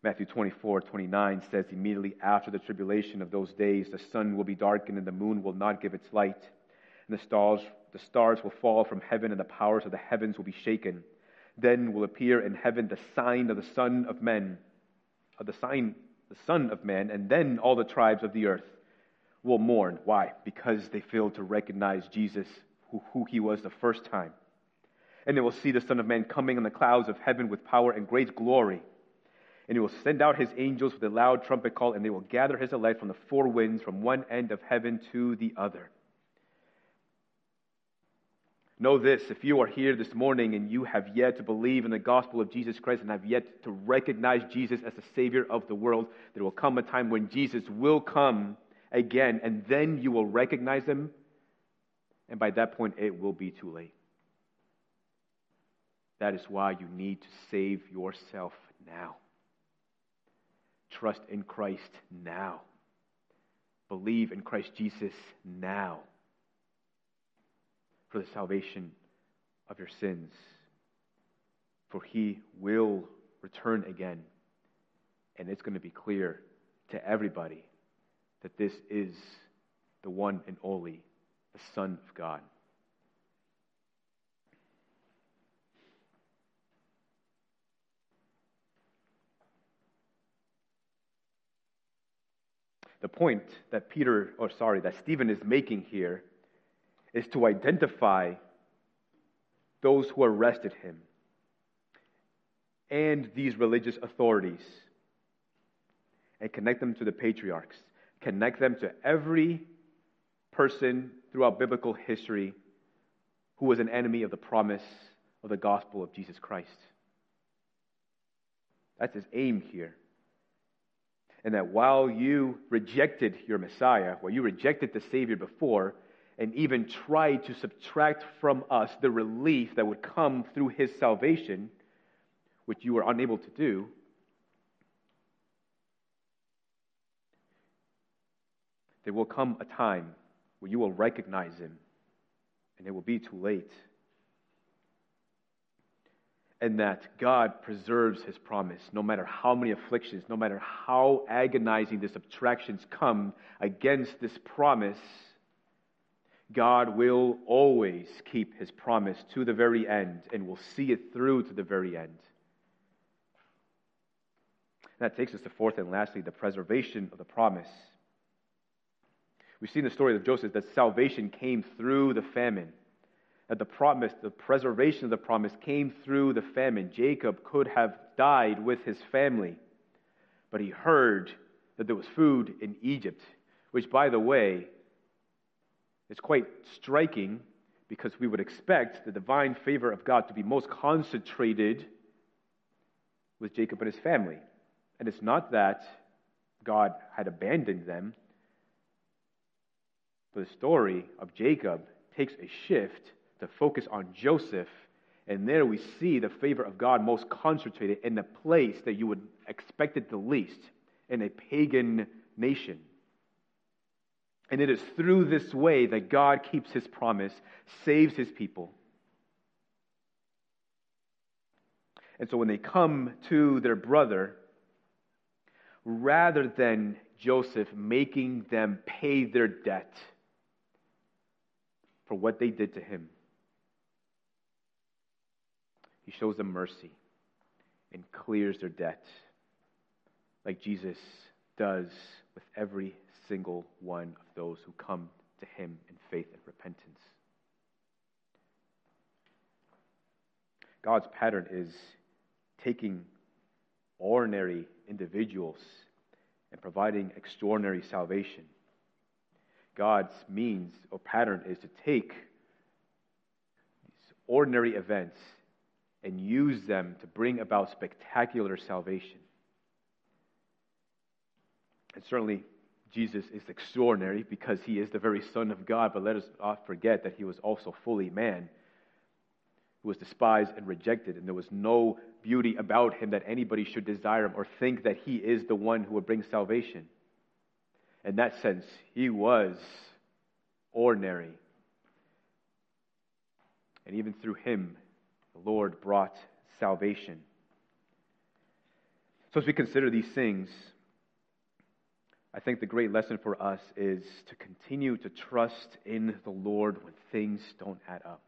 Matthew 24, 29 says, Immediately after the tribulation of those days, the sun will be darkened and the moon will not give its light, and the stars, the stars will fall from heaven and the powers of the heavens will be shaken. Then will appear in heaven the sign of the Son of Men, of the sign, the Son of Man, and then all the tribes of the earth will mourn. Why? Because they failed to recognize Jesus, who, who he was the first time. And they will see the Son of Man coming on the clouds of heaven with power and great glory. And he will send out his angels with a loud trumpet call, and they will gather his elect from the four winds, from one end of heaven to the other. Know this if you are here this morning and you have yet to believe in the gospel of Jesus Christ and have yet to recognize Jesus as the Savior of the world, there will come a time when Jesus will come again, and then you will recognize him. And by that point, it will be too late. That is why you need to save yourself now. Trust in Christ now. Believe in Christ Jesus now for the salvation of your sins. For he will return again, and it's going to be clear to everybody that this is the one and only, the Son of God. The point that Peter, or sorry, that Stephen is making here is to identify those who arrested him and these religious authorities and connect them to the patriarchs connect them to every person throughout biblical history who was an enemy of the promise of the gospel of Jesus Christ. That's his aim here. And that while you rejected your Messiah, while you rejected the Savior before, and even tried to subtract from us the relief that would come through his salvation, which you were unable to do, There will come a time where you will recognize him, and it will be too late. And that God preserves his promise, no matter how many afflictions, no matter how agonizing the subtractions come against this promise, God will always keep his promise to the very end and will see it through to the very end. that takes us to fourth and lastly, the preservation of the promise. We've seen the story of Joseph that salvation came through the famine. That the promise, the preservation of the promise, came through the famine. Jacob could have died with his family, but he heard that there was food in Egypt, which, by the way, is quite striking because we would expect the divine favor of God to be most concentrated with Jacob and his family. And it's not that God had abandoned them, but the story of Jacob takes a shift to focus on Joseph. And there we see the favor of God most concentrated in the place that you would expect it the least in a pagan nation. And it is through this way that God keeps his promise, saves his people. And so when they come to their brother, rather than Joseph making them pay their debt for what they did to him, he shows them mercy and clears their debt, like Jesus does with every single one of those who come to him in faith and repentance. God's pattern is taking ordinary individuals and providing extraordinary salvation. God's means or pattern is to take these ordinary events and use them to bring about spectacular salvation. And certainly, Jesus is extraordinary because he is the very Son of God, but let us not forget that he was also fully man who was despised and rejected, and there was no beauty about him that anybody should desire him or think that he is the one who would bring salvation. In that sense, he was ordinary. And even through him, the Lord brought salvation. So, as we consider these things, I think the great lesson for us is to continue to trust in the Lord when things don't add up.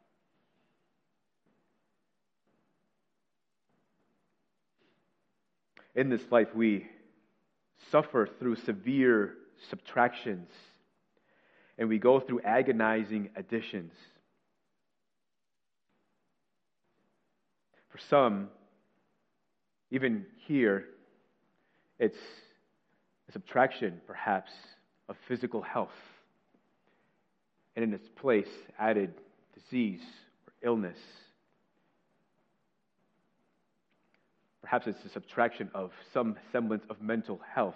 In this life, we suffer through severe subtractions and we go through agonizing additions. For some, even here, it's a subtraction, perhaps, of physical health. And in its place, added disease or illness. Perhaps it's a subtraction of some semblance of mental health.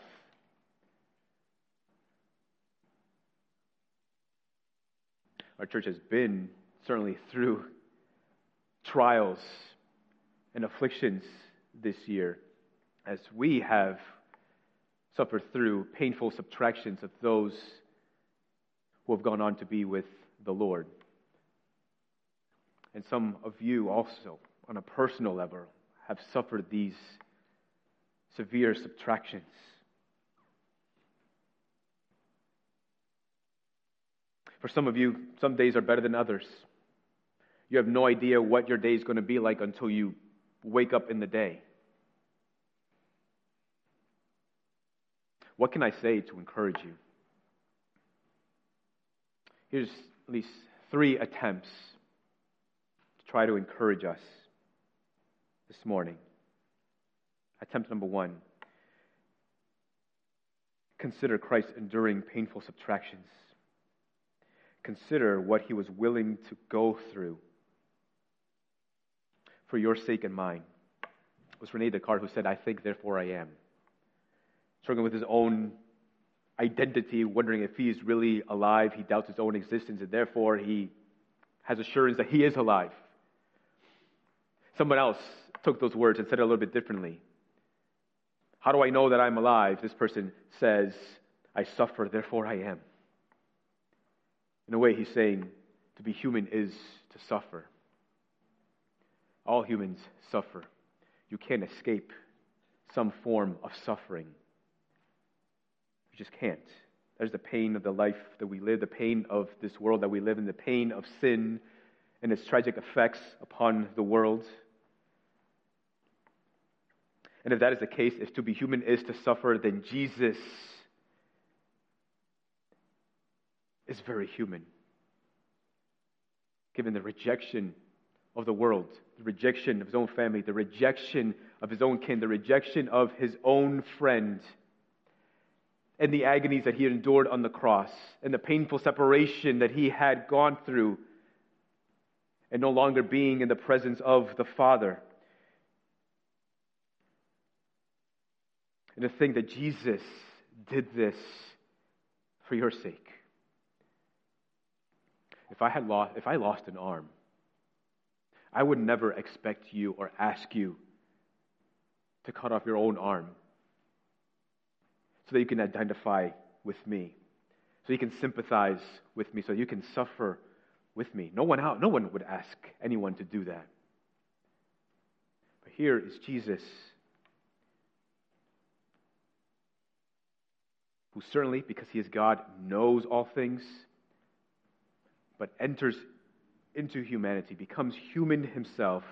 Our church has been certainly through trials and afflictions this year as we have suffered through painful subtractions of those who have gone on to be with the Lord. And some of you also, on a personal level, have suffered these severe subtractions. For some of you, some days are better than others. You have no idea what your day is going to be like until you wake up in the day. What can I say to encourage you? Here's at least three attempts to try to encourage us this morning. Attempt number one consider Christ's enduring painful subtractions. Consider what he was willing to go through for your sake and mine. It was Rene Descartes who said, I think, therefore I am. Struggling with his own identity, wondering if he is really alive. He doubts his own existence, and therefore he has assurance that he is alive. Someone else took those words and said it a little bit differently. How do I know that I'm alive? This person says, I suffer, therefore I am. In a way, he's saying to be human is to suffer. All humans suffer. You can't escape some form of suffering. You just can't. There's the pain of the life that we live, the pain of this world that we live in, the pain of sin and its tragic effects upon the world. And if that is the case, if to be human is to suffer, then Jesus is very human. given the rejection of the world, the rejection of his own family, the rejection of his own kin, the rejection of his own friend, and the agonies that he endured on the cross, and the painful separation that he had gone through, and no longer being in the presence of the Father. And to think that Jesus did this for your sake. If I had lost, if I lost an arm, I would never expect you or ask you to cut off your own arm so that you can identify with me, so you can sympathize with me, so you can suffer with me. No one no one would ask anyone to do that. But here is Jesus who certainly, because he is God, knows all things, but enters into humanity, becomes human himself,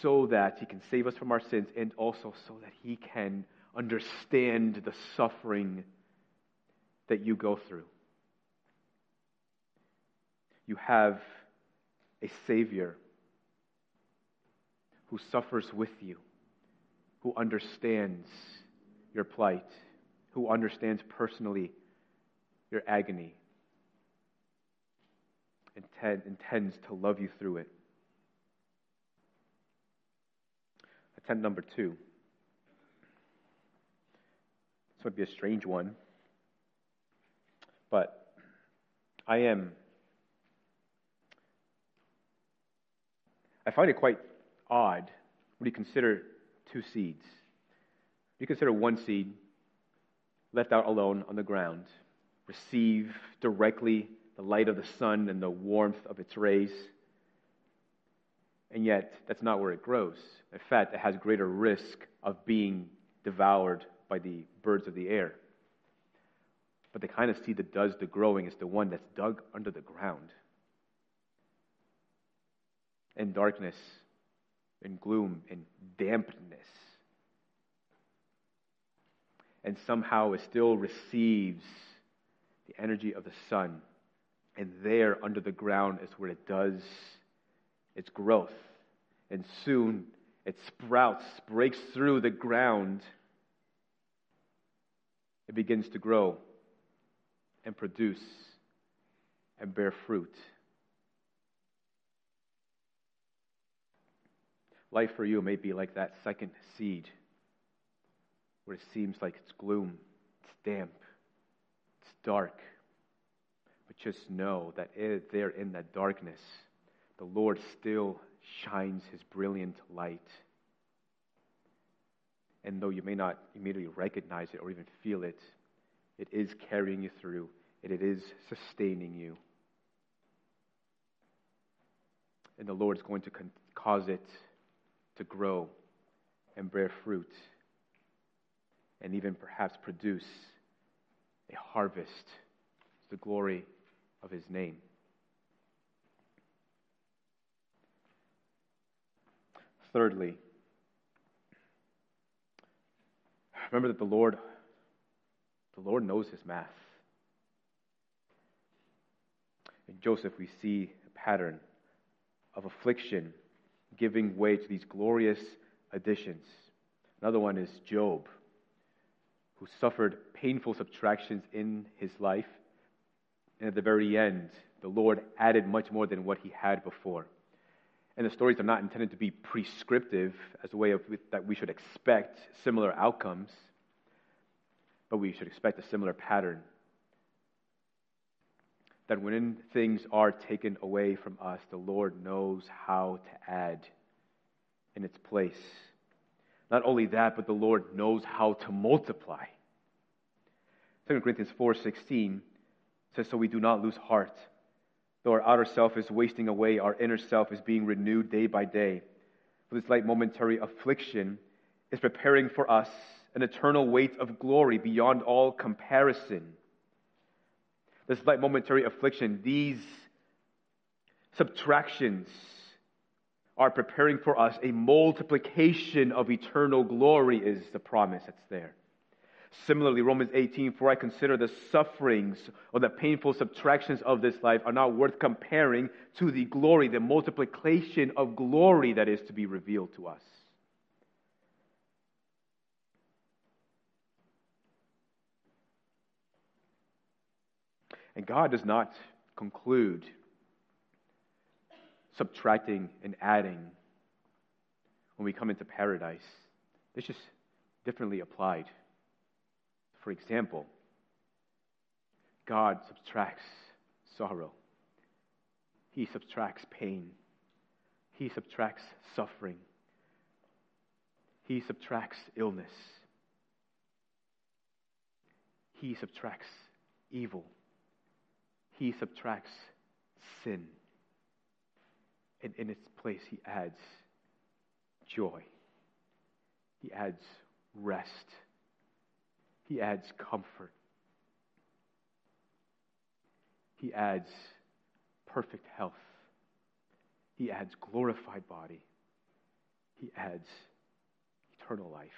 so that he can save us from our sins and also so that he can understand the suffering that you go through. You have a Savior who suffers with you, who understands your plight who understands personally your agony intends to love you through it. Attempt number two. This might be a strange one, but I am. I find it quite odd when you consider two seeds. You consider one seed left out alone on the ground, receive directly the light of the sun and the warmth of its rays. And yet, that's not where it grows. In fact, it has greater risk of being devoured by the birds of the air. But the kind of seed that does the growing is the one that's dug under the ground. In darkness, in gloom, in dampness, and somehow it still receives the energy of the sun. And there, under the ground, is where it does its growth. And soon it sprouts, breaks through the ground. It begins to grow and produce and bear fruit. Life for you may be like that second seed where it seems like it's gloom, it's damp, it's dark. Just know that there in that darkness, the Lord still shines his brilliant light. And though you may not immediately recognize it or even feel it, it is carrying you through, and it is sustaining you. And the Lord is going to cause it to grow and bear fruit and even perhaps produce a harvest to the glory of his name. Thirdly, remember that the Lord the Lord knows his math. In Joseph we see a pattern of affliction giving way to these glorious additions. Another one is Job who suffered painful subtractions in his life. And at the very end, the Lord added much more than what he had before. And the stories are not intended to be prescriptive as a way of that we should expect similar outcomes, but we should expect a similar pattern. That when things are taken away from us, the Lord knows how to add in its place. Not only that, but the Lord knows how to multiply. 2 Corinthians 4:16 says, "So we do not lose heart. Though our outer self is wasting away, our inner self is being renewed day by day. For this light momentary affliction is preparing for us an eternal weight of glory beyond all comparison." This light momentary affliction, these subtractions, are preparing for us a multiplication of eternal glory, is the promise that's there. Similarly, Romans 18, for I consider the sufferings or the painful subtractions of this life are not worth comparing to the glory, the multiplication of glory that is to be revealed to us. And God does not conclude subtracting and adding when we come into paradise. It's just differently applied. For example, God subtracts sorrow, He subtracts pain, He subtracts suffering, He subtracts illness, He subtracts evil, He subtracts sin. And in its place, He adds joy, He adds rest. He adds comfort. He adds perfect health. He adds glorified body. He adds eternal life.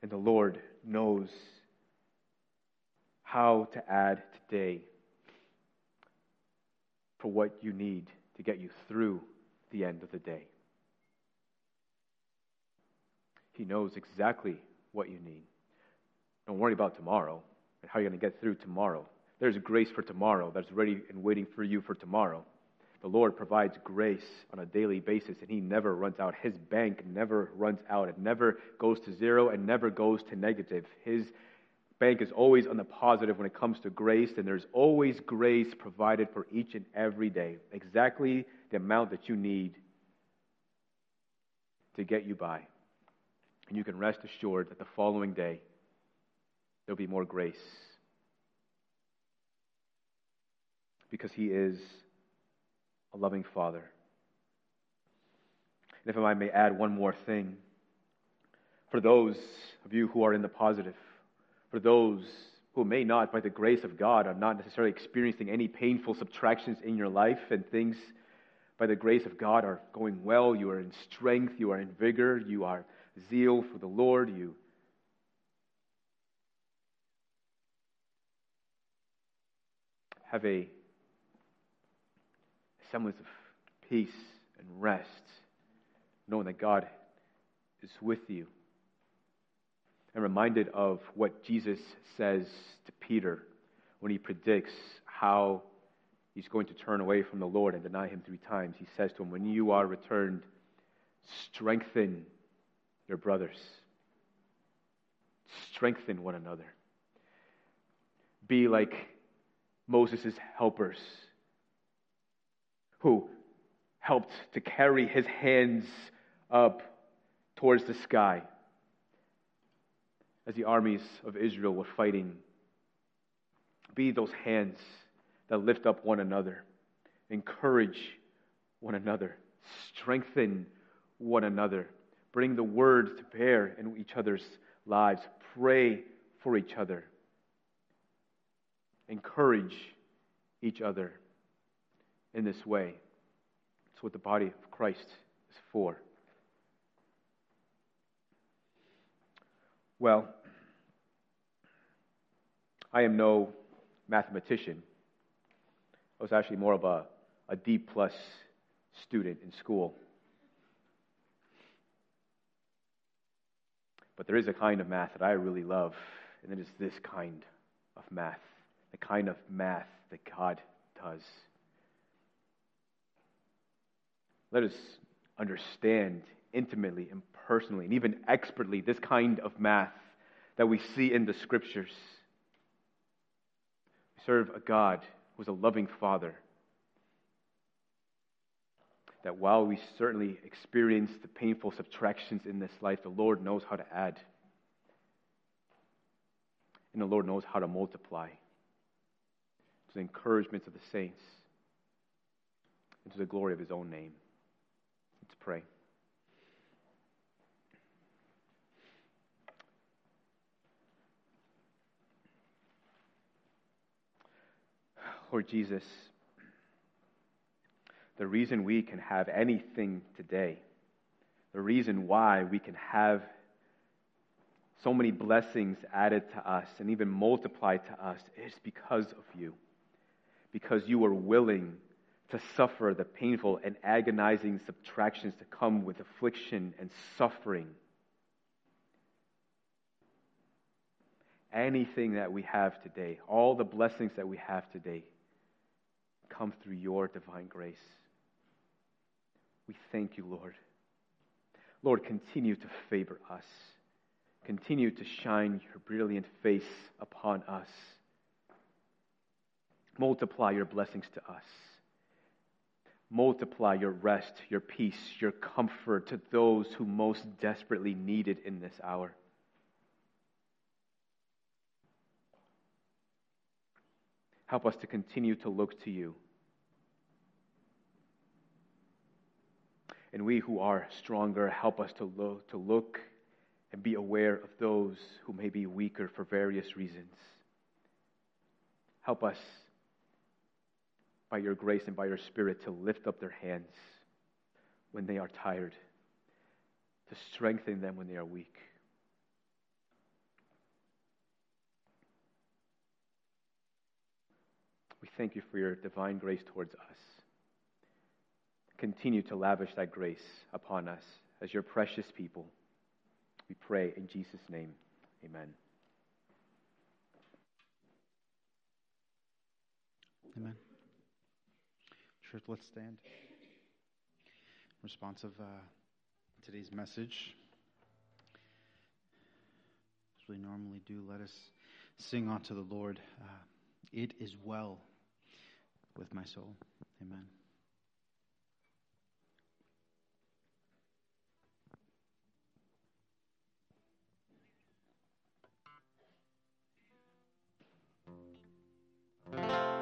And the Lord knows how to add today for what you need to get you through the end of the day. He knows exactly what you need. Don't worry about tomorrow and how you're going to get through tomorrow. There's grace for tomorrow that's ready and waiting for you for tomorrow. The Lord provides grace on a daily basis, and He never runs out. His bank never runs out. It never goes to zero and never goes to negative. His bank is always on the positive when it comes to grace, and there's always grace provided for each and every day. Exactly the amount that you need to get you by. And you can rest assured that the following day, there'll be more grace. Because He is a loving Father. And if I may add one more thing, for those of you who are in the positive, for those who may not, by the grace of God, are not necessarily experiencing any painful subtractions in your life and things by the grace of God are going well, you are in strength, you are in vigor, you are zeal for the Lord, you have a semblance of peace and rest, knowing that God is with you. I'm reminded of what Jesus says to Peter when he predicts how he's going to turn away from the Lord and deny him three times. He says to him, When you are returned, strengthen your brothers. Strengthen one another. Be like Moses' helpers who helped to carry his hands up towards the sky as the armies of Israel were fighting. Be those hands that lift up one another, encourage one another, strengthen one another. Bring the word to bear in each other's lives. Pray for each other. Encourage each other in this way. It's what the body of Christ is for. Well, I am no mathematician. I was actually more of a, a D plus student in school. But there is a kind of math that I really love, and it is this kind of math, the kind of math that God does. Let us understand intimately and personally, and even expertly, this kind of math that we see in the scriptures. We serve a God who is a loving Father that while we certainly experience the painful subtractions in this life, the Lord knows how to add. And the Lord knows how to multiply to the encouragement of the saints and to the glory of his own name. Let's pray. Lord Jesus, the reason we can have anything today, the reason why we can have so many blessings added to us and even multiplied to us is because of you. Because you were willing to suffer the painful and agonizing subtractions to come with affliction and suffering. Anything that we have today, all the blessings that we have today, come through your divine grace. We thank you, Lord. Lord, continue to favor us. Continue to shine your brilliant face upon us. Multiply your blessings to us. Multiply your rest, your peace, your comfort to those who most desperately need it in this hour. Help us to continue to look to you. And we who are stronger, help us to look, to look and be aware of those who may be weaker for various reasons. Help us, by your grace and by your Spirit, to lift up their hands when they are tired, to strengthen them when they are weak. We thank you for your divine grace towards us. Continue to lavish that grace upon us as your precious people. We pray in Jesus' name. Amen. Amen. Church, let's stand. Responsive uh, today's message, as we normally do, let us sing unto the Lord. Uh, it is well with my soul. Amen. His own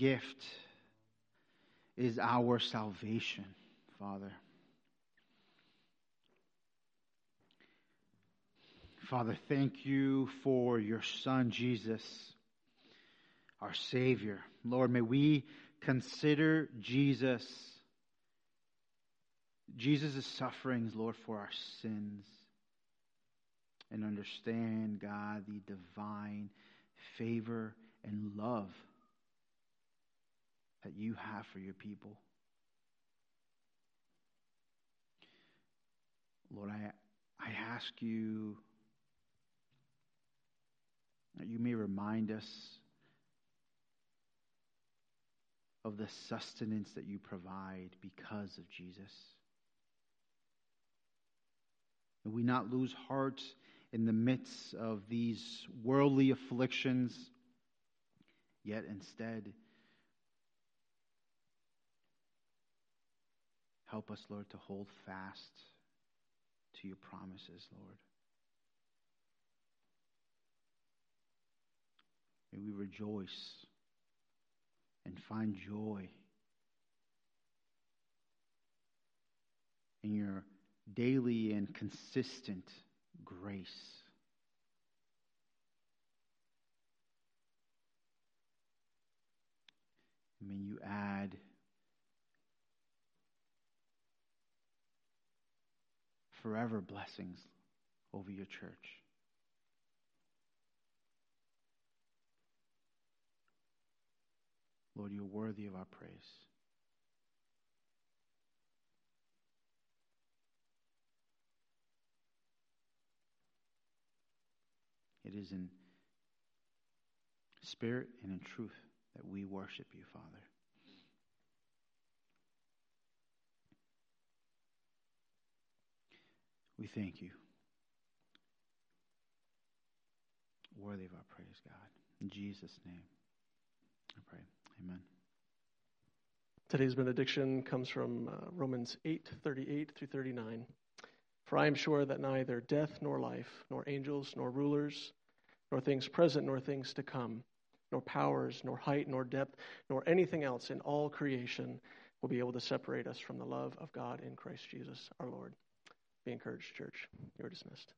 gift is our salvation, Father. Father, thank you for your Son, Jesus, our Savior. Lord, may we consider Jesus, Jesus' sufferings, Lord, for our sins, and understand, God, the divine favor and love that you have for your people. Lord, I, I ask you that you may remind us of the sustenance that you provide because of Jesus. May we not lose heart in the midst of these worldly afflictions, yet instead help us, Lord, to hold fast to your promises, Lord. May we rejoice and find joy in your daily and consistent grace. May you add forever blessings over your church. Lord, you're worthy of our praise. It is in spirit and in truth that we worship you, Father. We thank you. Worthy of our praise, God. In Jesus' name, I pray. Amen. Today's benediction comes from uh, Romans 8 38 through 39. For I am sure that neither death nor life, nor angels, nor rulers, nor things present, nor things to come, nor powers, nor height, nor depth, nor anything else in all creation will be able to separate us from the love of God in Christ Jesus our Lord. Be encouraged, church. You are dismissed.